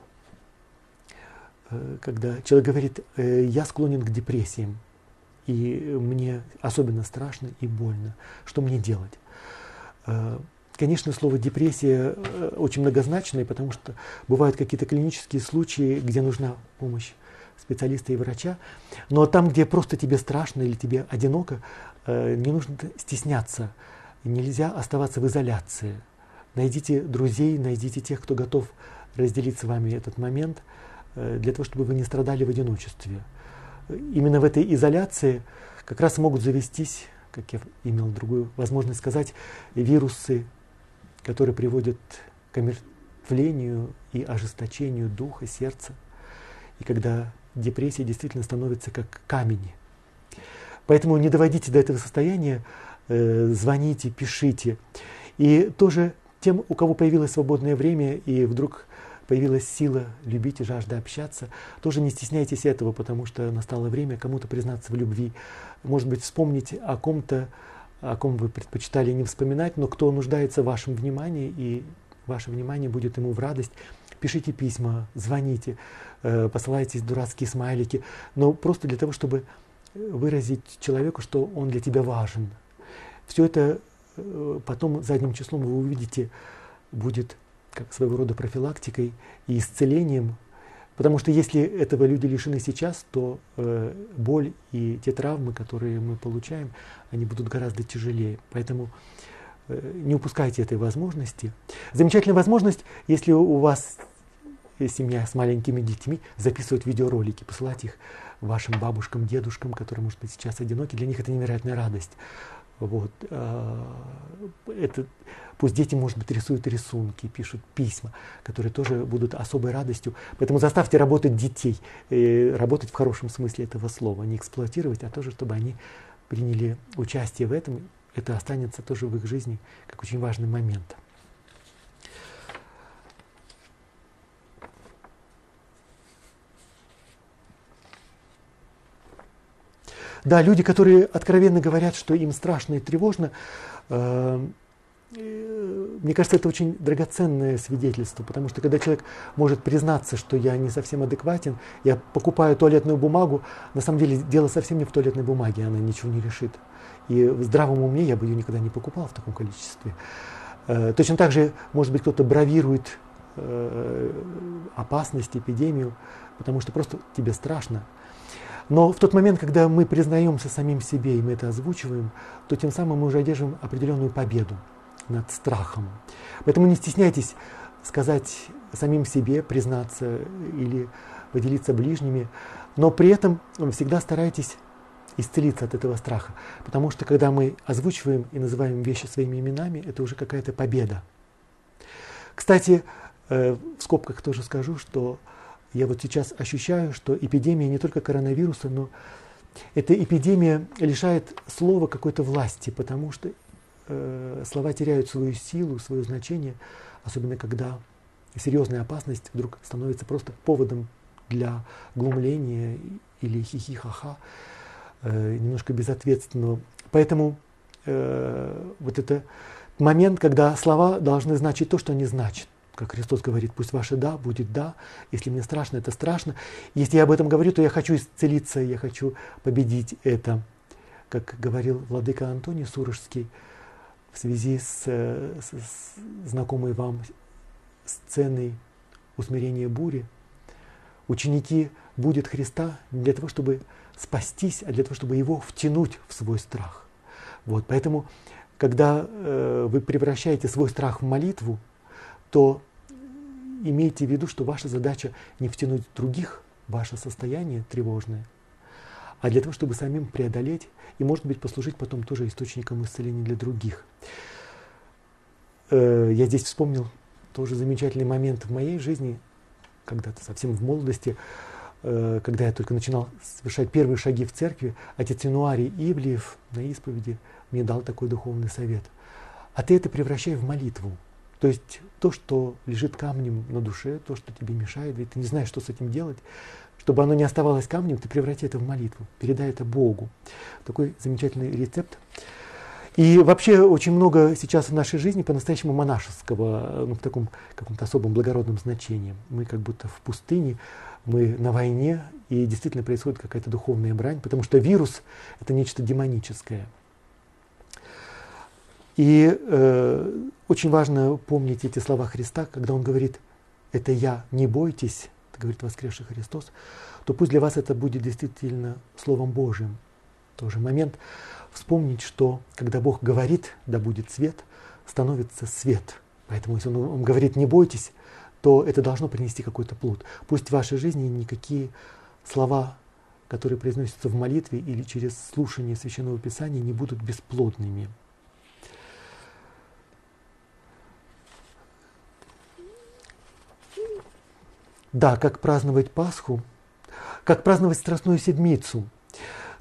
э, когда человек говорит, «Э, я склонен к депрессиям. И мне особенно страшно и больно. Что мне делать? Э, конечно, слово депрессия э, очень многозначное, потому что бывают какие-то клинические случаи, где нужна помощь специалиста и врача. Но там, где просто тебе страшно или тебе одиноко, э, не нужно стесняться. Нельзя оставаться в изоляции. Найдите друзей, найдите тех, кто готов разделить с вами этот момент, для того, чтобы вы не страдали в одиночестве именно в этой изоляции как раз могут завестись, как я имел другую возможность сказать, вирусы, которые приводят к омертвлению и ожесточению духа, сердца. И когда депрессия действительно становится как камень. Поэтому не доводите до этого состояния, э, звоните, пишите. И тоже тем, у кого появилось свободное время и вдруг появилась сила любить и жажда общаться, тоже не стесняйтесь этого, потому что настало время кому-то признаться в любви. Может быть, вспомнить о ком-то, о ком вы предпочитали не вспоминать, но кто нуждается в вашем внимании, и ваше внимание будет ему в радость. Пишите письма, звоните, э, посылайте дурацкие смайлики, но просто для того, чтобы выразить человеку, что он для тебя важен. Все это э, потом задним числом вы увидите будет как своего рода профилактикой и исцелением. Потому что если этого люди лишены сейчас, то э, боль и те травмы, которые мы получаем, они будут гораздо тяжелее. Поэтому э, не упускайте этой возможности. Замечательная возможность, если у вас семья с маленькими детьми, записывать видеоролики, посылать их вашим бабушкам, дедушкам, которые, может быть, сейчас одиноки. Для них это невероятная радость. Вот. А, это, пусть дети, может быть, рисуют рисунки, пишут письма, которые тоже будут особой радостью. Поэтому заставьте работать детей, работать в хорошем смысле этого слова, не эксплуатировать, а тоже, чтобы они приняли участие в этом. Это останется тоже в их жизни как очень важный момент. Да, люди, которые откровенно говорят, что им страшно и тревожно, э, э, мне кажется, это очень драгоценное свидетельство, потому что когда человек может признаться, что я не совсем адекватен, я покупаю туалетную бумагу, на самом деле дело совсем не в туалетной бумаге, она ничего не решит. И в здравом уме я бы ее никогда не покупал в таком количестве. Э, точно так же, может быть, кто-то бравирует опасность, эпидемию, потому что просто тебе страшно. Но в тот момент, когда мы признаемся самим себе и мы это озвучиваем, то тем самым мы уже одержим определенную победу над страхом. Поэтому не стесняйтесь сказать самим себе, признаться или поделиться ближними, но при этом всегда старайтесь исцелиться от этого страха. Потому что когда мы озвучиваем и называем вещи своими именами, это уже какая-то победа. Кстати, э, в скобках тоже скажу, что я вот сейчас ощущаю, что эпидемия не только коронавируса, но эта эпидемия лишает слова какой-то власти, потому что э, слова теряют свою силу, свое значение, особенно когда серьезная опасность вдруг становится просто поводом для глумления или хихихаха, э, немножко безответственного. Поэтому э, вот это момент, когда слова должны значить то, что они значат. Как Христос говорит, пусть ваше «да» будет «да». Если мне страшно, это страшно. Если я об этом говорю, то я хочу исцелиться, я хочу победить это. Как говорил владыка Антоний Сурожский в связи с, с, с знакомой вам сценой усмирения бури, ученики будет Христа не для того, чтобы спастись, а для того, чтобы его втянуть в свой страх. Вот, поэтому, когда э, вы превращаете свой страх в молитву, то имейте в виду, что ваша задача не втянуть других в ваше состояние тревожное, а для того, чтобы самим преодолеть и, может быть, послужить потом тоже источником исцеления для других. Э, я здесь вспомнил тоже замечательный момент в моей жизни, когда-то совсем в молодости, э, когда я только начинал совершать первые шаги в церкви, отец Януарий Ивлиев на исповеди мне дал такой духовный совет. А ты это превращай в молитву. То есть то, что лежит камнем на душе, то, что тебе мешает, ведь ты не знаешь, что с этим делать, чтобы оно не оставалось камнем, ты преврати это в молитву, передай это Богу. Такой замечательный рецепт. И вообще очень много сейчас в нашей жизни по-настоящему монашеского, ну, в таком каком-то особом благородном значении. Мы как будто в пустыне, мы на войне, и действительно происходит какая-то духовная брань, потому что вирус – это нечто демоническое. И э, очень важно помнить эти слова Христа, когда Он говорит «это я, не бойтесь», это говорит воскресший Христос, то пусть для вас это будет действительно Словом Божьим. Тоже момент вспомнить, что когда Бог говорит, да будет свет, становится свет. Поэтому если Он, он говорит «не бойтесь», то это должно принести какой-то плод. Пусть в вашей жизни никакие слова, которые произносятся в молитве или через слушание Священного Писания, не будут бесплодными. Да, как праздновать Пасху, как праздновать Страстную Седмицу –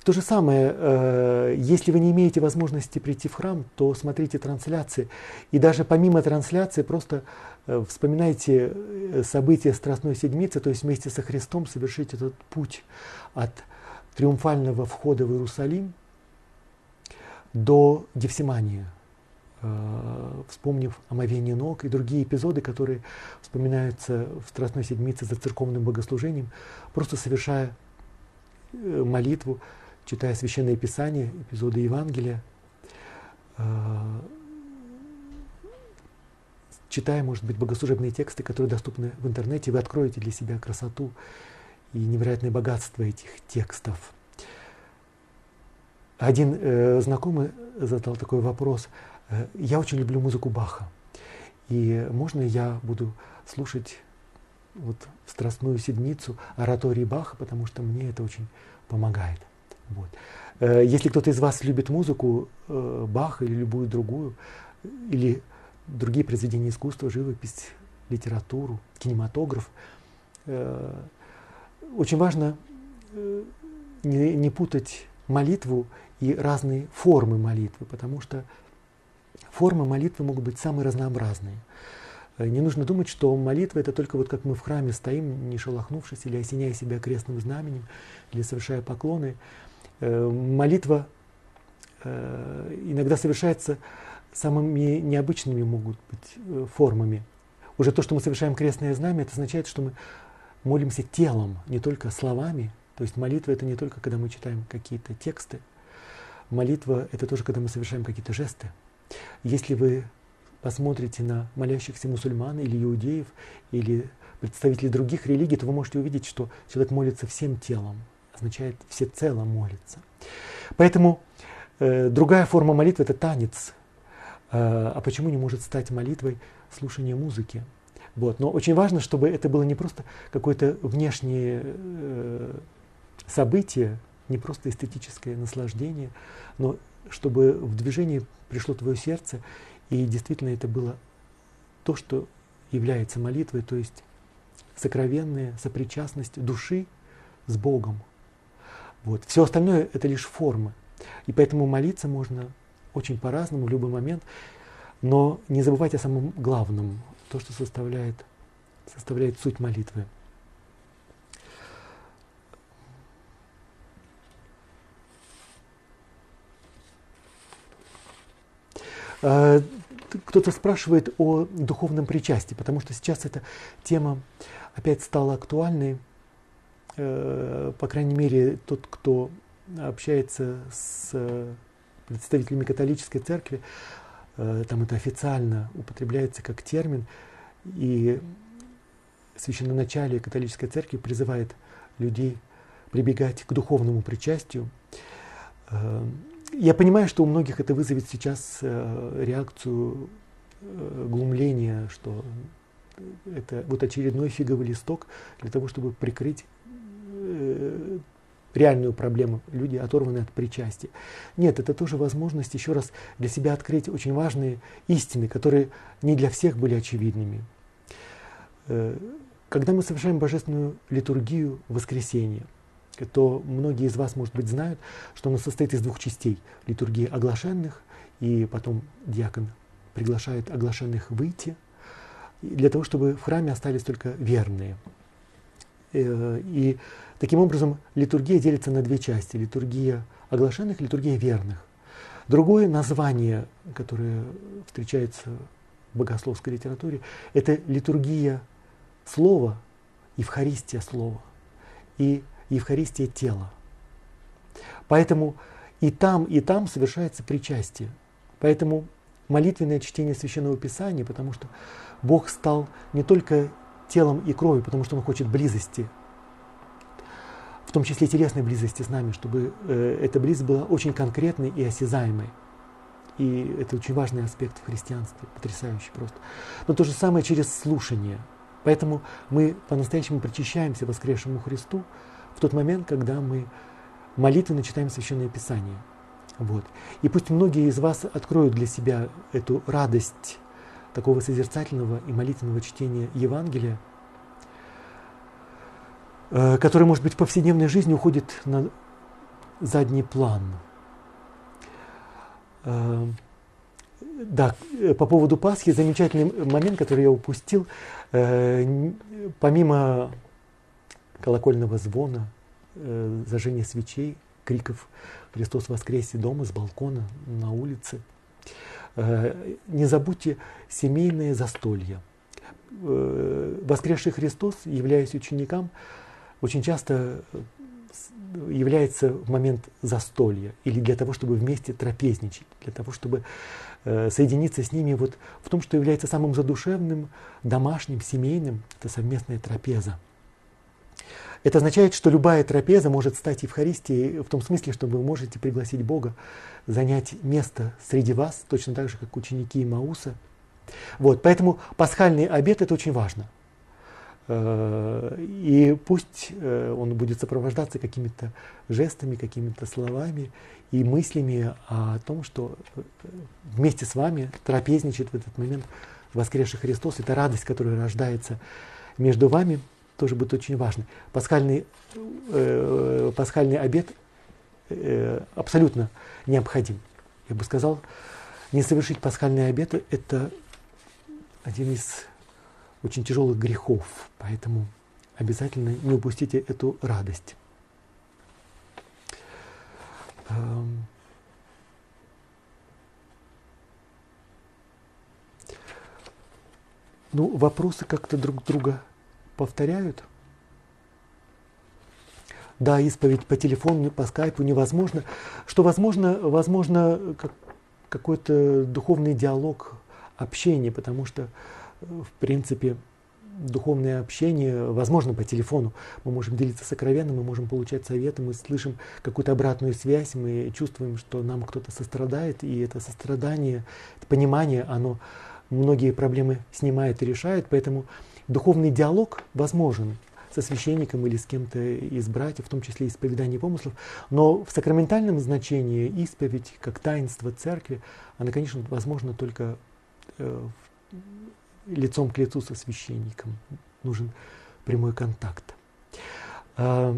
то же самое, э, если вы не имеете возможности прийти в храм, то смотрите трансляции. И даже помимо трансляции просто э, вспоминайте э, события Страстной Седмицы, то есть вместе со Христом совершить этот путь от триумфального входа в Иерусалим до Гефсимании, вспомнив омовение ног и другие эпизоды, которые вспоминаются в Страстной Седмице за церковным богослужением, просто совершая молитву, читая Священное Писание, эпизоды Евангелия, э, читая, может быть, богослужебные тексты, которые доступны в интернете, вы откроете для себя красоту и невероятное богатство этих текстов. Один э, знакомый задал такой вопрос. Э, я очень люблю музыку Баха. И можно я буду слушать вот Страстную Седмицу оратории Баха, потому что мне это очень помогает. Вот. Э, если кто-то из вас любит музыку, э, Баха или любую другую, или другие произведения искусства, живопись, литературу, кинематограф, очень важно не, не путать молитву и разные формы молитвы, потому что формы молитвы могут быть самые разнообразные. Не нужно думать, что молитва это только вот как мы в храме стоим, не шелохнувшись, или осеняя себя крестным знаменем, или совершая поклоны. Э, молитва э, иногда совершается самыми необычными могут быть э, формами. Уже то, что мы совершаем крестное знамя, это означает, что мы молимся телом, не только словами. То есть молитва это не только когда мы читаем какие-то тексты. Молитва это тоже когда мы совершаем какие-то жесты. Если вы посмотрите на молящихся мусульман или иудеев, или представителей других религий, то вы можете увидеть, что человек молится всем телом означает всецело молиться. Поэтому э, другая форма молитвы – это танец. Э, а почему не может стать молитвой слушание музыки? Вот. Но очень важно, чтобы это было не просто какое-то внешнее э, событие, не просто эстетическое наслаждение, но чтобы в движении пришло твое сердце, и действительно это было то, что является молитвой, то есть сокровенная сопричастность души с Богом. Вот. Все остальное это лишь формы. И поэтому молиться можно очень по-разному в любой момент. Но не забывайте о самом главном, то, что составляет, составляет суть молитвы. Кто-то спрашивает о духовном причастии, потому что сейчас эта тема опять стала актуальной. Э, по крайней мере, тот, кто общается с представителями католической церкви, э, там это официально употребляется как термин, и священноначалие католической церкви призывает людей прибегать к духовному причастию. Э, я понимаю, что у многих это вызовет сейчас э, реакцию глумления, что это вот очередной фиговый листок для того, чтобы прикрыть реальную проблему. Люди оторваны от причастия. Нет, это тоже возможность еще раз для себя открыть очень важные истины, которые не для всех были очевидными. Э, когда мы совершаем божественную литургию в воскресенье, то многие из вас, может быть, знают, что она состоит из двух частей. Литургии оглашенных, и потом диакон приглашает оглашенных выйти, для того, чтобы в храме остались только верные. Э, и Таким образом, литургия делится на две части. Литургия оглашенных, литургия верных. Другое название, которое встречается в богословской литературе, это литургия слова, Евхаристия слова и Евхаристия тела. Поэтому и там, и там совершается причастие. Поэтому молитвенное чтение Священного Писания, потому что Бог стал не только телом и кровью, потому что Он хочет близости в том числе телесной близости с нами, чтобы э, эта близость была очень конкретной и осязаемой. И это очень важный аспект в христианстве, потрясающий просто. Но то же самое через слушание. Поэтому мы по-настоящему причащаемся воскресшему Христу в тот момент, когда мы молитвенно читаем Священное Писание. Вот. И пусть многие из вас откроют для себя эту радость такого созерцательного и молитвенного чтения Евангелия, Э, который, может быть, в повседневной жизни уходит на задний план. Э, да, э, по поводу Пасхи замечательный момент, который я упустил. Помимо колокольного звона, зажжения свечей, криков «Христос воскресе!» дома, с балкона, на улице, не забудьте семейное застолье. Воскресший Христос, являясь ученикам, очень часто э, является в момент застолья или для того, чтобы вместе трапезничать, для того, чтобы э, соединиться с ними вот в том, что является самым задушевным, домашним, семейным, это совместная трапеза. Это означает, что любая трапеза может стать Евхаристией в том смысле, что вы можете пригласить Бога занять место среди вас, точно так же, как ученики Мауса. Вот, поэтому пасхальный обед – это очень важно – Э, и пусть э, он будет сопровождаться какими-то жестами, какими-то словами и мыслями о том, что э, вместе с вами трапезничает в этот момент воскресший Христос. Это радость, которая рождается между вами, тоже будет очень важно. Пасхальный, э, пасхальный обед э, абсолютно необходим. Я бы сказал, не совершить пасхальный обед – это один из очень тяжелых грехов. Поэтому обязательно не упустите эту радость. Эм. Ну, вопросы как-то друг друга повторяют. Да, исповедь по телефону, по скайпу невозможно. Что возможно, возможно как, какой-то духовный диалог, общение, потому что в принципе, духовное общение возможно по телефону. Мы можем делиться сокровенным, мы можем получать советы, мы слышим какую-то обратную связь, мы чувствуем, что нам кто-то сострадает, и это сострадание, это понимание, оно многие проблемы снимает и решает, поэтому духовный диалог возможен со священником или с кем-то из братьев, в том числе исповедание помыслов. Но в сакраментальном значении исповедь, как таинство церкви, она, конечно, возможна только э, лицом к лицу со священником. Нужен прямой контакт. А,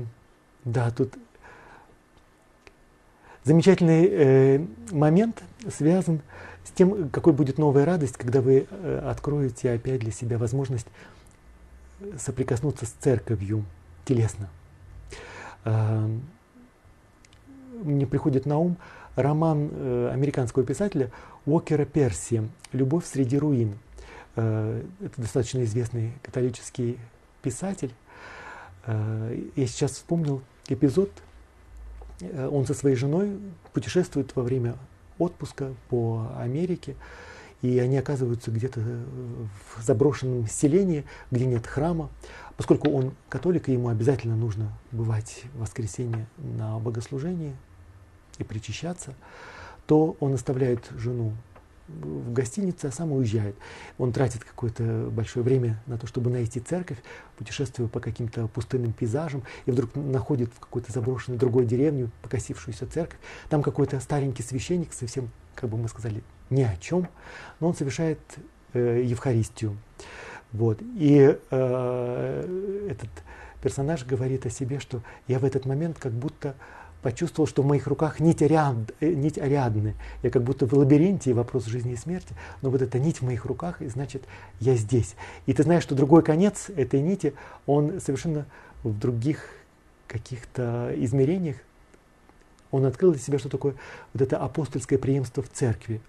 да, тут замечательный э, момент связан с тем, какой будет новая радость, когда вы э, откроете опять для себя возможность соприкоснуться с церковью телесно. Э, мне приходит на ум роман э, американского писателя Уокера Перси «Любовь среди руин». Э, это достаточно известный католический писатель. Э, я сейчас вспомнил эпизод. Э, он со своей женой путешествует во время отпуска по Америке, и они оказываются где-то в заброшенном селении, где нет храма. Поскольку он католик, ему обязательно нужно бывать в воскресенье на богослужении и причащаться, то он оставляет жену в гостинице, а сам уезжает. Он тратит какое-то большое время на то, чтобы найти церковь, путешествуя по каким-то пустынным пейзажам, и вдруг находит в какой-то заброшенной другой деревню покосившуюся церковь. Там какой-то старенький священник, совсем, как бы мы сказали, ни о чем, но он совершает э, Евхаристию. Вот. И э, этот персонаж говорит о себе, что я в этот момент как будто почувствовал, что в моих руках нить, Ариад, э, нить Ариадны. Я как будто в лабиринте, и вопрос жизни и смерти, но вот эта нить в моих руках, и значит, я здесь. И ты знаешь, что другой конец этой нити, он совершенно в других каких-то измерениях, он открыл для себя, что такое вот это апостольское преемство в церкви.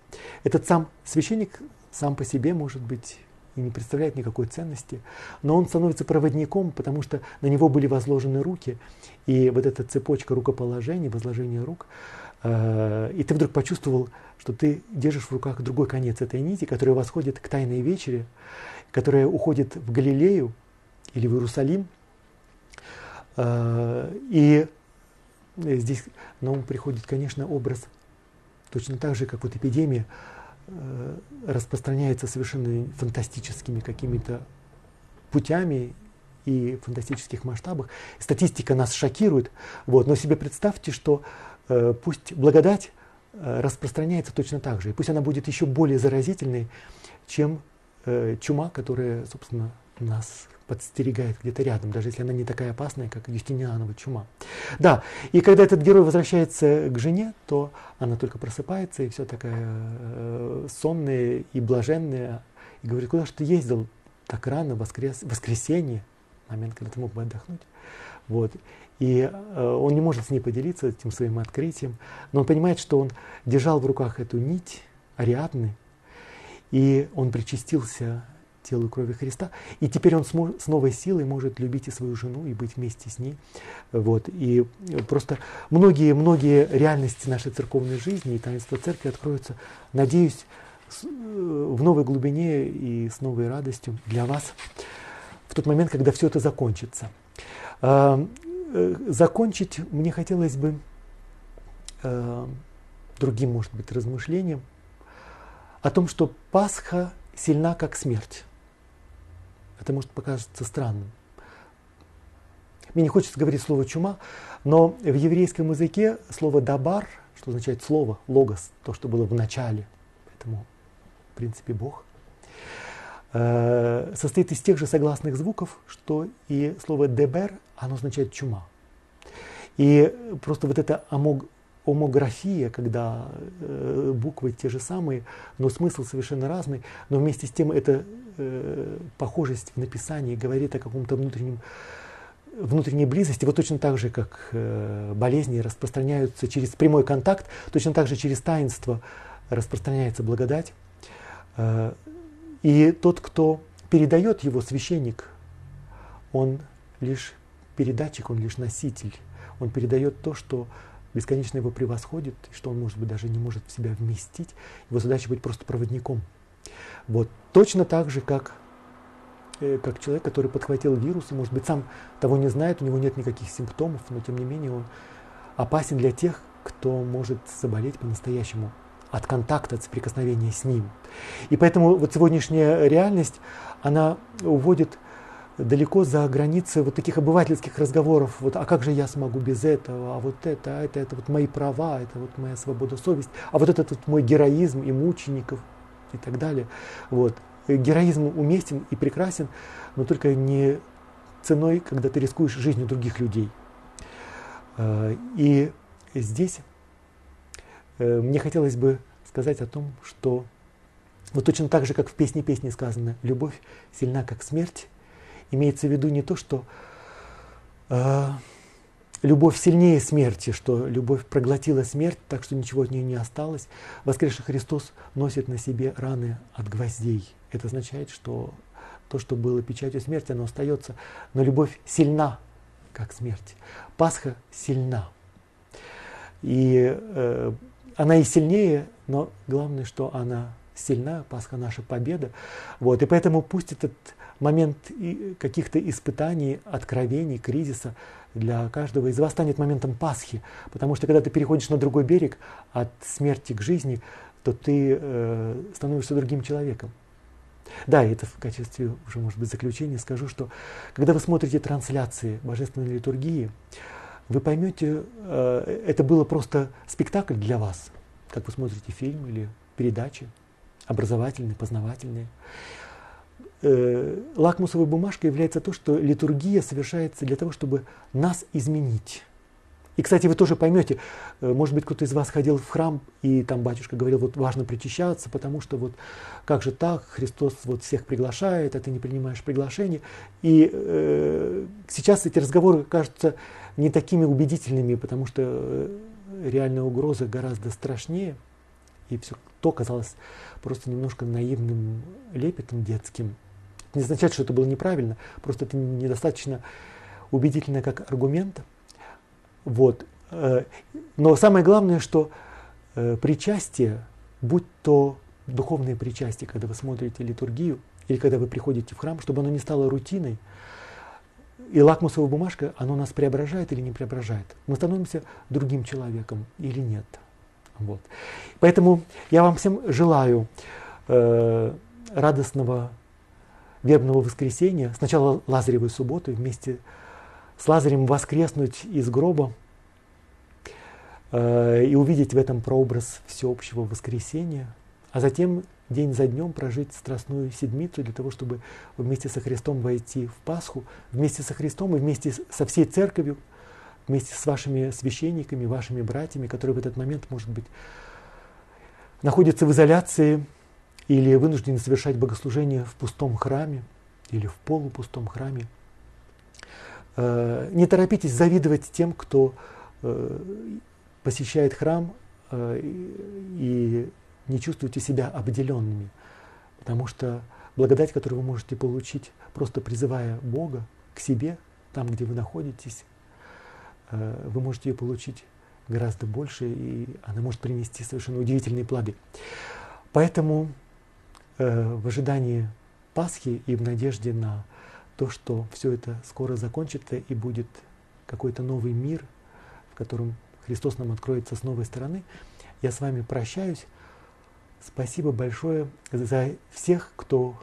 Этот сам священник сам по себе может быть и не представляет никакой ценности, но он становится проводником, потому что на него были возложены руки, и вот эта цепочка рукоположений, возложения рук, э, и ты вдруг почувствовал, что ты держишь в руках другой конец этой нити, которая восходит к Тайной вечере, которая уходит в Галилею или в Иерусалим. Э, и здесь на ум приходит, конечно, образ точно так же, как вот эпидемия, распространяется совершенно фантастическими какими-то путями и фантастических масштабах. Статистика нас шокирует, вот, но себе представьте, что э, пусть благодать э, распространяется точно так же, и пусть она будет еще более заразительной, чем э, чума, которая, собственно, нас подстерегает где-то рядом, даже если она не такая опасная, как Юстинианова чума. Да, и когда этот герой возвращается к жене, то она только просыпается и все такая э, сонная и блаженная, и говорит, куда же ты ездил так рано, воскрес, воскресенье, момент, когда ты мог бы отдохнуть. Вот. И э, он не может с ней поделиться этим своим открытием, но он понимает, что он держал в руках эту нить Ариадны, и он причастился телу и крови Христа. И теперь он с новой силой может любить и свою жену, и быть вместе с ней. Вот. И просто многие-многие реальности нашей церковной жизни и таинства церкви откроются, надеюсь, в новой глубине и с новой радостью для вас в тот момент, когда все это закончится. А, э, закончить мне хотелось бы э, другим, может быть, размышлением о том, что Пасха сильна, как смерть. Это может показаться странным. Мне не хочется говорить слово чума, но в еврейском языке слово дабар, что означает слово, логос, то, что было в начале, поэтому, в принципе, Бог, э, состоит из тех же согласных звуков, что и слово дебер, оно означает чума. И просто вот эта омография, когда э, буквы те же самые, но смысл совершенно разный, но вместе с тем эта э, похожесть в написании говорит о каком-то внутреннем внутренней близости, вот точно так же, как э, болезни распространяются через прямой контакт, точно так же через таинство распространяется благодать. Э, и тот, кто передает его, священник, он лишь передатчик, он лишь носитель. Он передает то, что бесконечно его превосходит, что он, может быть, даже не может в себя вместить. Его задача быть просто проводником. Вот. Точно так же, как, э, как человек, который подхватил вирус, и, может быть, сам того не знает, у него нет никаких симптомов, но, тем не менее, он опасен для тех, кто может заболеть по-настоящему от контакта, от соприкосновения с ним. И поэтому вот сегодняшняя реальность, она уводит далеко за границы вот таких обывательских разговоров, вот, а как же я смогу без этого, а вот это, а это, это вот мои права, это вот моя свобода, совесть, а вот этот вот мой героизм и мучеников и так далее. Вот. Героизм уместен и прекрасен, но только не ценой, когда ты рискуешь жизнью других людей. Э, и здесь э, мне хотелось бы сказать о том, что вот точно так же, как в песне песни сказано, любовь сильна, как смерть, имеется в виду не то, что э, любовь сильнее смерти, что любовь проглотила смерть, так что ничего от нее не осталось. Воскресший Христос носит на себе раны от гвоздей. Это означает, что то, что было печатью смерти, оно остается. Но любовь сильна, как смерть. Пасха сильна. И э, она и сильнее, но главное, что она сильна, Пасха наша победа. Вот. И поэтому пусть этот момент каких-то испытаний, откровений, кризиса для каждого из вас станет моментом Пасхи. Потому что когда ты переходишь на другой берег от смерти к жизни, то ты э, становишься другим человеком. Да, это в качестве уже, может быть, заключения скажу, что когда вы смотрите трансляции божественной литургии, вы поймете, э, это было просто спектакль для вас, как вы смотрите фильм или передачи, образовательные, познавательные. Э, лакмусовой бумажкой является то, что литургия совершается для того, чтобы нас изменить. И, кстати, вы тоже поймете, э, может быть, кто-то из вас ходил в храм, и там батюшка говорил, вот важно причащаться, потому что вот как же так, Христос вот всех приглашает, а ты не принимаешь приглашение. И э, сейчас эти разговоры кажутся не такими убедительными, потому что э, реальная угроза гораздо страшнее. И все то казалось просто немножко наивным лепетом детским. Это не означает, что это было неправильно, просто это недостаточно убедительно как аргумент. Вот. Э, но самое главное, что э, причастие, будь то духовное причастие, когда вы смотрите литургию, или когда вы приходите в храм, чтобы оно не стало рутиной, и лакмусовая бумажка, оно нас преображает или не преображает. Мы становимся другим человеком или нет. Вот. Поэтому я вам всем желаю э, радостного вербного воскресенья, сначала Лазаревой субботы, вместе с Лазарем воскреснуть из гроба э, и увидеть в этом прообраз всеобщего воскресения, а затем день за днем прожить страстную седмицу для того, чтобы вместе со Христом войти в Пасху, вместе со Христом и вместе со всей церковью, вместе с вашими священниками, вашими братьями, которые в этот момент, может быть, находятся в изоляции или вынуждены совершать богослужение в пустом храме или в полупустом храме. Э, не торопитесь завидовать тем, кто э, посещает храм э, и не чувствуете себя обделенными, потому что благодать, которую вы можете получить, просто призывая Бога к себе, там, где вы находитесь, вы можете ее получить гораздо больше, и она может принести совершенно удивительные плоды. Поэтому в ожидании Пасхи и в надежде на то, что все это скоро закончится и будет какой-то новый мир, в котором Христос нам откроется с новой стороны. Я с вами прощаюсь. Спасибо большое за всех, кто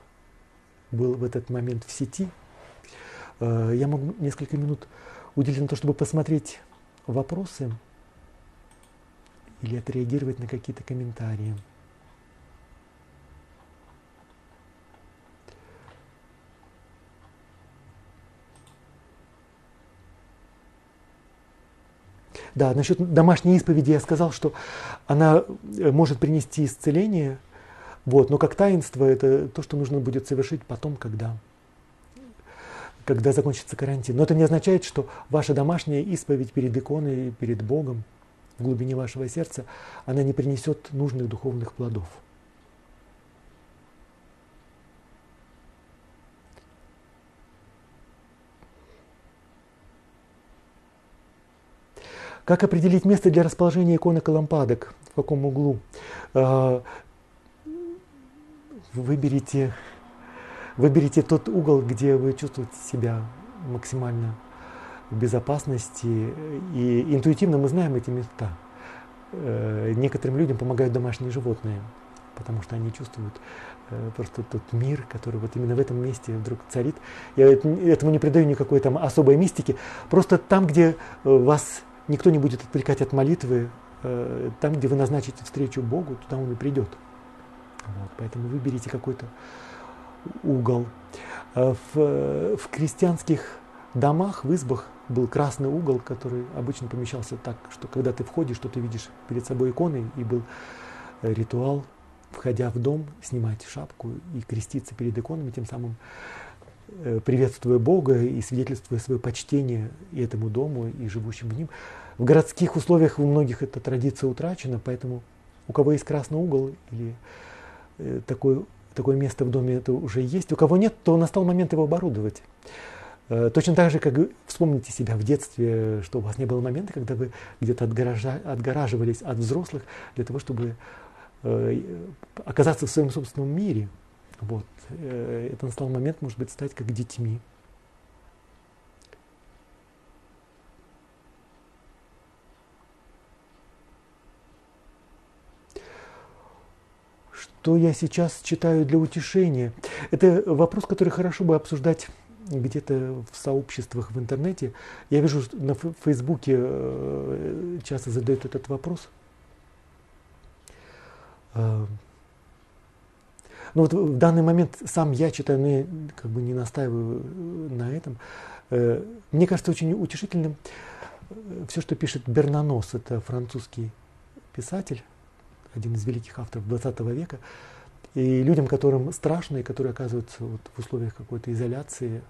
был в этот момент в сети. Э, я могу несколько минут уделить на то, чтобы посмотреть вопросы или отреагировать на какие-то комментарии. Да, насчет домашней исповеди я сказал, что она э, может принести исцеление, вот, но как таинство это то, что нужно будет совершить потом, когда, когда закончится карантин. Но это не означает, что ваша домашняя исповедь перед иконой, перед Богом, в глубине вашего сердца, она не принесет нужных духовных плодов. Как определить место для расположения иконок и лампадок? В каком углу? А, выберите, выберите тот угол, где вы чувствуете себя максимально в безопасности. И интуитивно мы знаем эти места. Э, некоторым людям помогают домашние животные, потому что они чувствуют э, просто тот мир, который вот именно в этом месте вдруг царит. Я этому не придаю никакой там особой мистики. Просто там, где э, вас никто не будет отвлекать от молитвы. Э, там, где вы назначите встречу Богу, туда Он и придет. Вот, поэтому выберите какой-то угол. Э, в, в крестьянских домах, в избах был красный угол, который обычно помещался так, что когда ты входишь, что ты видишь перед собой иконы, и был ритуал, входя в дом, снимать шапку и креститься перед иконами, тем самым э, приветствуя Бога и свидетельствуя свое почтение и этому дому, и живущим в ним. В городских условиях у многих эта традиция утрачена, поэтому у кого есть красный угол или э, такой, такое место в доме это уже есть, у кого нет, то настал момент его оборудовать. Э, точно так же, как вспомните себя в детстве, что у вас не было момента, когда вы где-то отгоража, отгораживались от взрослых для того, чтобы э, оказаться в своем собственном мире. Вот. Это настал момент, может быть, стать как детьми. Что я сейчас читаю для утешения? Это вопрос, который хорошо бы обсуждать где-то в сообществах в интернете, я вижу, на Фейсбуке э, часто задают этот вопрос. Э, ну вот в данный момент сам я читаю, но я как бы не настаиваю на этом. Э, мне кажется очень утешительным все, что пишет Бернанос, это французский писатель, один из великих авторов 20 века. И людям, которым страшно, и которые оказываются вот в условиях какой-то изоляции,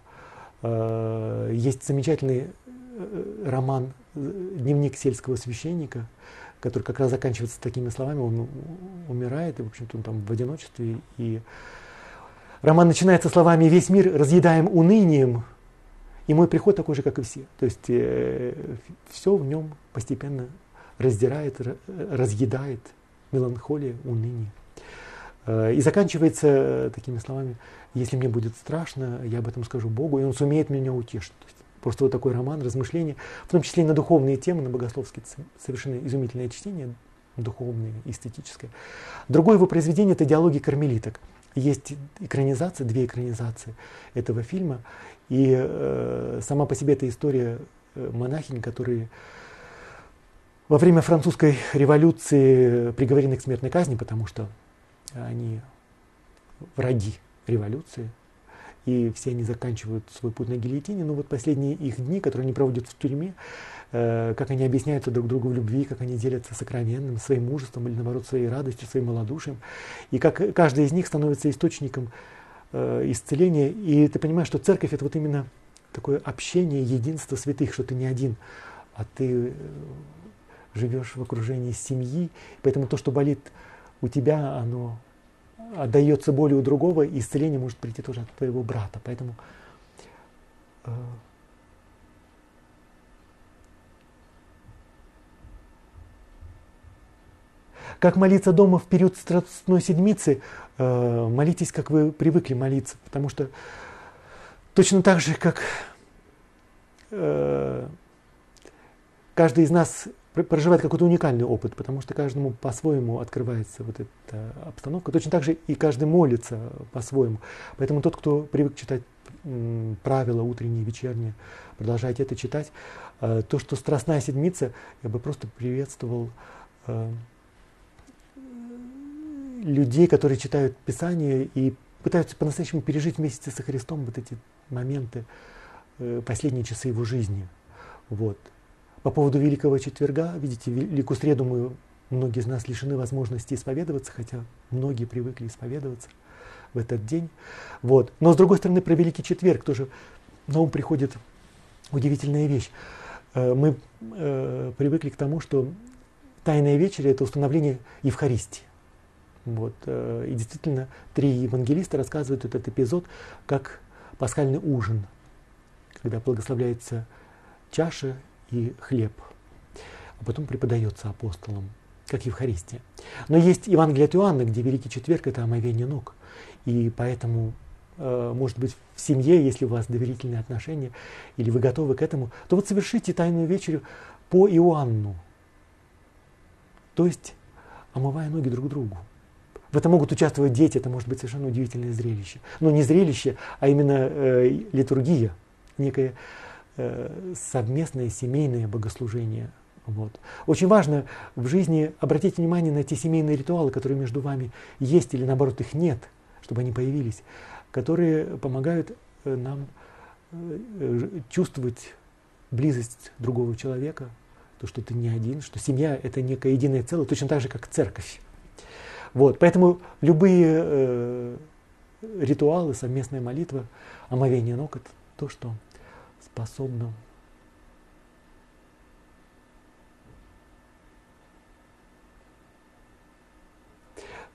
Э, есть замечательный э, роман «Дневник сельского священника», который как раз заканчивается такими словами. Он умирает, и, в общем-то, он там в одиночестве. И роман начинается словами «Весь мир разъедаем унынием, и мой приход такой же, как и все». То есть э, все в нем постепенно раздирает, разъедает меланхолия, уныние. Э, и заканчивается такими словами если мне будет страшно, я об этом скажу Богу, и Он сумеет меня утешить. Просто вот такой роман, размышления, в том числе и на духовные темы, на богословские, совершенно изумительное чтение, духовное, эстетическое. Другое его произведение – это «Диалоги кармелиток». Есть экранизация, две экранизации этого фильма, и э, сама по себе эта история э, монахинь, которые во время французской революции приговорены к смертной казни, потому что они враги революции, и все они заканчивают свой путь на гильотине. Но вот последние их дни, которые они проводят в тюрьме, э, как они объясняются друг другу в любви, как они делятся сокровенным, своим мужеством или, наоборот, своей радостью, своим малодушием, и как каждый из них становится источником э, исцеления. И ты понимаешь, что церковь – это вот именно такое общение, единство святых, что ты не один, а ты э, живешь в окружении семьи. Поэтому то, что болит у тебя, оно отдается боли у другого, и исцеление может прийти тоже от твоего брата. Поэтому э, Как молиться дома в период Страстной Седмицы, э, молитесь, как вы привыкли молиться, потому что точно так же, как э, каждый из нас проживает какой-то уникальный опыт, потому что каждому по-своему открывается вот эта обстановка. Точно так же и каждый молится по-своему. Поэтому тот, кто привык читать правила утренние, вечерние, продолжайте это читать. А, то, что Страстная Седмица, я бы просто приветствовал а, людей, которые читают Писание и пытаются по-настоящему пережить вместе со Христом вот эти моменты, э, последние часы его жизни. Вот. По поводу Великого Четверга, видите, Великую Среду мы, многие из нас лишены возможности исповедоваться, хотя многие привыкли исповедоваться в этот день. Вот. Но с другой стороны, про Великий Четверг тоже на ум приходит удивительная вещь. Э, мы э, привыкли к тому, что Тайная вечеря – это установление Евхаристии. Вот. Э, и действительно, три евангелиста рассказывают этот эпизод как пасхальный ужин, когда благословляется чаша и хлеб, а потом преподается апостолам, как Евхаристия. Но есть Евангелие от Иоанна, где Великий Четверг – это омовение ног. И поэтому, э, может быть, в семье, если у вас доверительные отношения, или вы готовы к этому, то вот совершите Тайную вечерю по Иоанну. То есть, омывая ноги друг другу. В этом могут участвовать дети, это может быть совершенно удивительное зрелище. Но не зрелище, а именно э, литургия, некая совместное семейное богослужение. Вот. Очень важно в жизни обратить внимание на те семейные ритуалы, которые между вами есть или наоборот их нет, чтобы они появились, которые помогают э, нам чувствовать близость другого человека, то, что ты не один, что семья – это некое единое целое, точно так же, как церковь. Вот, поэтому любые э, ритуалы, совместная молитва, омовение ног – это то, что способно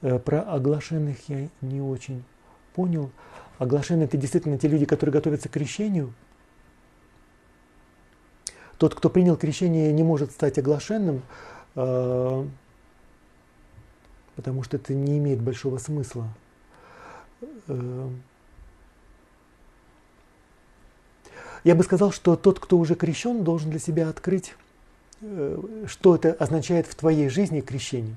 э, Про оглашенных я не очень понял. Оглашенные – это действительно те люди, которые готовятся к крещению. Тот, кто принял крещение, не может стать оглашенным, э, потому что это не имеет большого смысла. Э, я бы сказал, что тот, кто уже крещен, должен для себя открыть, э, что это означает в твоей жизни крещение.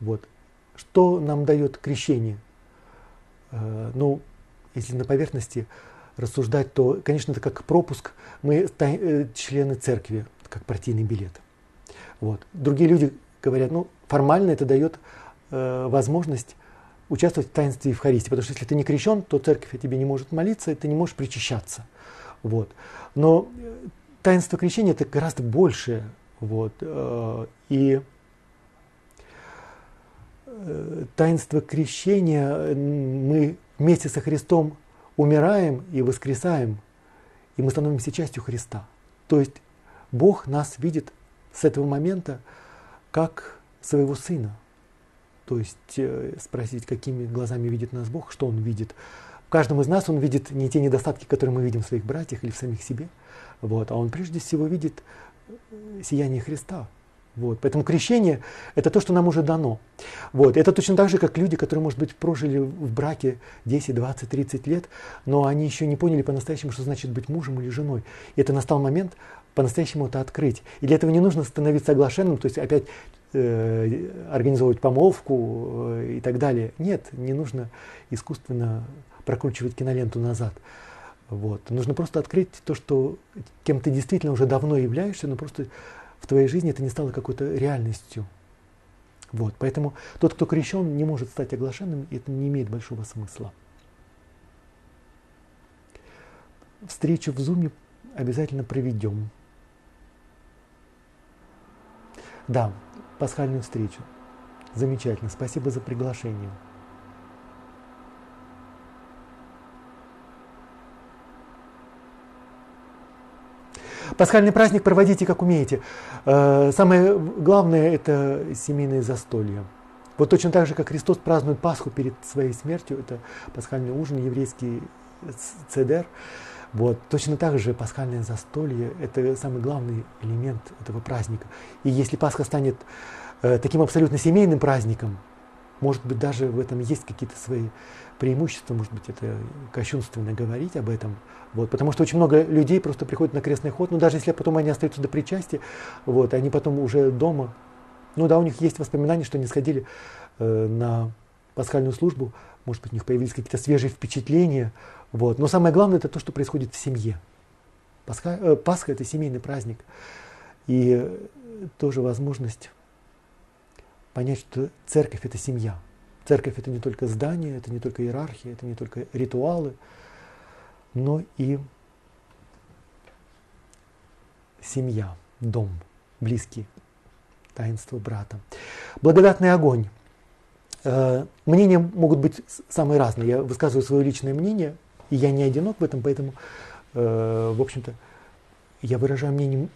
Вот. Что нам дает крещение? Э, ну, если на поверхности рассуждать, то, конечно, это как пропуск. Мы члены церкви, как партийный билет. Вот. Другие люди говорят, ну, формально это дает э, возможность участвовать в таинстве Евхаристии. Потому что если ты не крещен, то церковь о тебе не может молиться, и ты не можешь причащаться. Вот. Но э, таинство крещения это гораздо большее. Вот. Э, и э, таинство крещения мы вместе со Христом умираем и воскресаем, и мы становимся частью Христа. То есть Бог нас видит с этого момента как своего Сына. То есть спросить, какими глазами видит нас Бог, что Он видит. В каждом из нас Он видит не те недостатки, которые мы видим в своих братьях или в самих себе, вот, а Он прежде всего видит э, сияние Христа. Вот. Поэтому крещение – это то, что нам уже дано. Вот. Это точно так же, как люди, которые, может быть, прожили в браке 10, 20, 30 лет, но они еще не поняли по-настоящему, что значит быть мужем или женой. И это настал момент по-настоящему это открыть. И для этого не нужно становиться оглашенным, то есть опять э, организовывать помолвку э, и так далее. Нет, не нужно искусственно прокручивать киноленту назад. Вот. Нужно просто открыть то, что кем ты действительно уже давно являешься, но просто в твоей жизни это не стало какой-то реальностью. Вот. Поэтому тот, кто крещен, не может стать оглашенным, и это не имеет большого смысла. Встречу в Зуме обязательно проведем. Да, пасхальную встречу. Замечательно. Спасибо за приглашение. Пасхальный праздник проводите как умеете. Э, самое главное – это семейное застолье. Вот точно так же, как Христос празднует Пасху перед своей смертью, это пасхальный ужин, еврейский цедер. Вот. Точно так же пасхальное застолье – это самый главный элемент этого праздника. И если Пасха станет э, таким абсолютно семейным праздником, может быть, даже в этом есть какие-то свои преимущества, может быть, это кощунственно говорить об этом. Вот, потому что очень много людей просто приходят на крестный ход, но даже если потом они остаются до причастия, вот, они потом уже дома, ну да, у них есть воспоминания, что они сходили э, на пасхальную службу, может быть, у них появились какие-то свежие впечатления, вот. Но самое главное это то, что происходит в семье. Пасха, э, Пасха это семейный праздник. И тоже возможность понять, что церковь это семья. Церковь это не только здание, это не только иерархия, это не только ритуалы, но и семья, дом, близкий, таинство брата. Благодатный огонь. Э, мнения могут быть самые разные. Я высказываю свое личное мнение, и я не одинок в этом, поэтому, э, в общем-то, я выражаю мнение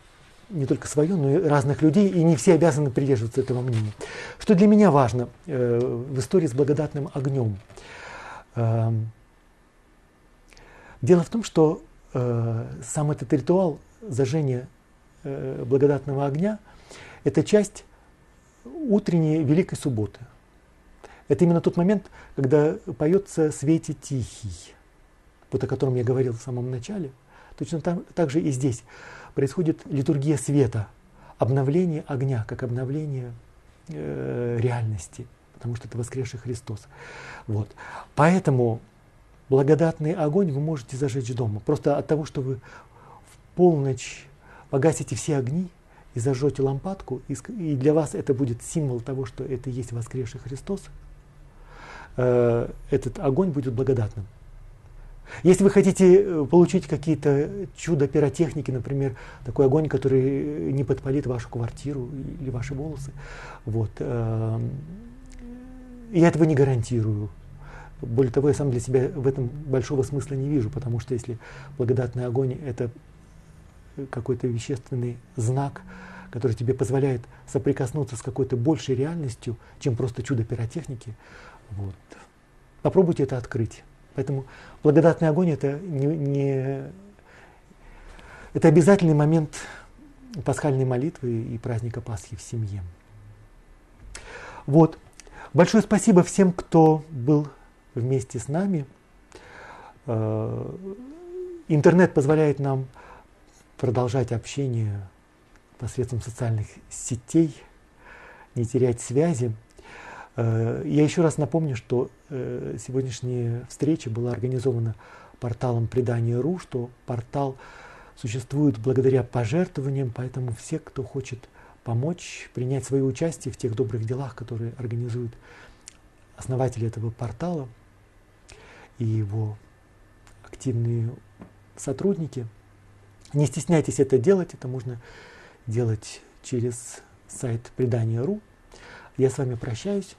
не только свое, но и разных людей, и не все обязаны придерживаться этого мнения. Что для меня важно э, в истории с благодатным огнем? Э, дело в том, что э, сам этот ритуал зажжения э, благодатного огня – это часть утренней Великой Субботы. Это именно тот момент, когда поется «Свете тихий», вот о котором я говорил в самом начале. Точно там, так же и здесь происходит литургия света, обновление огня, как обновление э, реальности, потому что это воскресший Христос. Вот. Поэтому благодатный огонь вы можете зажечь дома. Просто от того, что вы в полночь погасите все огни и зажжете лампадку, и для вас это будет символ того, что это и есть воскресший Христос, э, этот огонь будет благодатным. Если вы хотите э, получить какие-то чудо пиротехники, например, такой огонь, который не подпалит вашу квартиру или ваши волосы, вот, э, я этого не гарантирую. Более того, я сам для себя в этом большого смысла не вижу, потому что если благодатный огонь – это какой-то вещественный знак, который тебе позволяет соприкоснуться с какой-то большей реальностью, чем просто чудо пиротехники, вот. попробуйте это открыть. Поэтому благодатный огонь это не, не это обязательный момент пасхальной молитвы и праздника Пасхи в семье. Вот. Большое спасибо всем, кто был вместе с нами. Э, интернет позволяет нам продолжать общение посредством социальных сетей, не терять связи. Э, я еще раз напомню, что э, сегодняшняя встреча была организована порталом предания.ру, что портал существует благодаря пожертвованиям, поэтому все, кто хочет помочь, принять свое участие в тех добрых делах, которые организуют основатели этого портала и его активные сотрудники. Не стесняйтесь это делать, это можно делать через сайт предания.ру. Я с вами прощаюсь.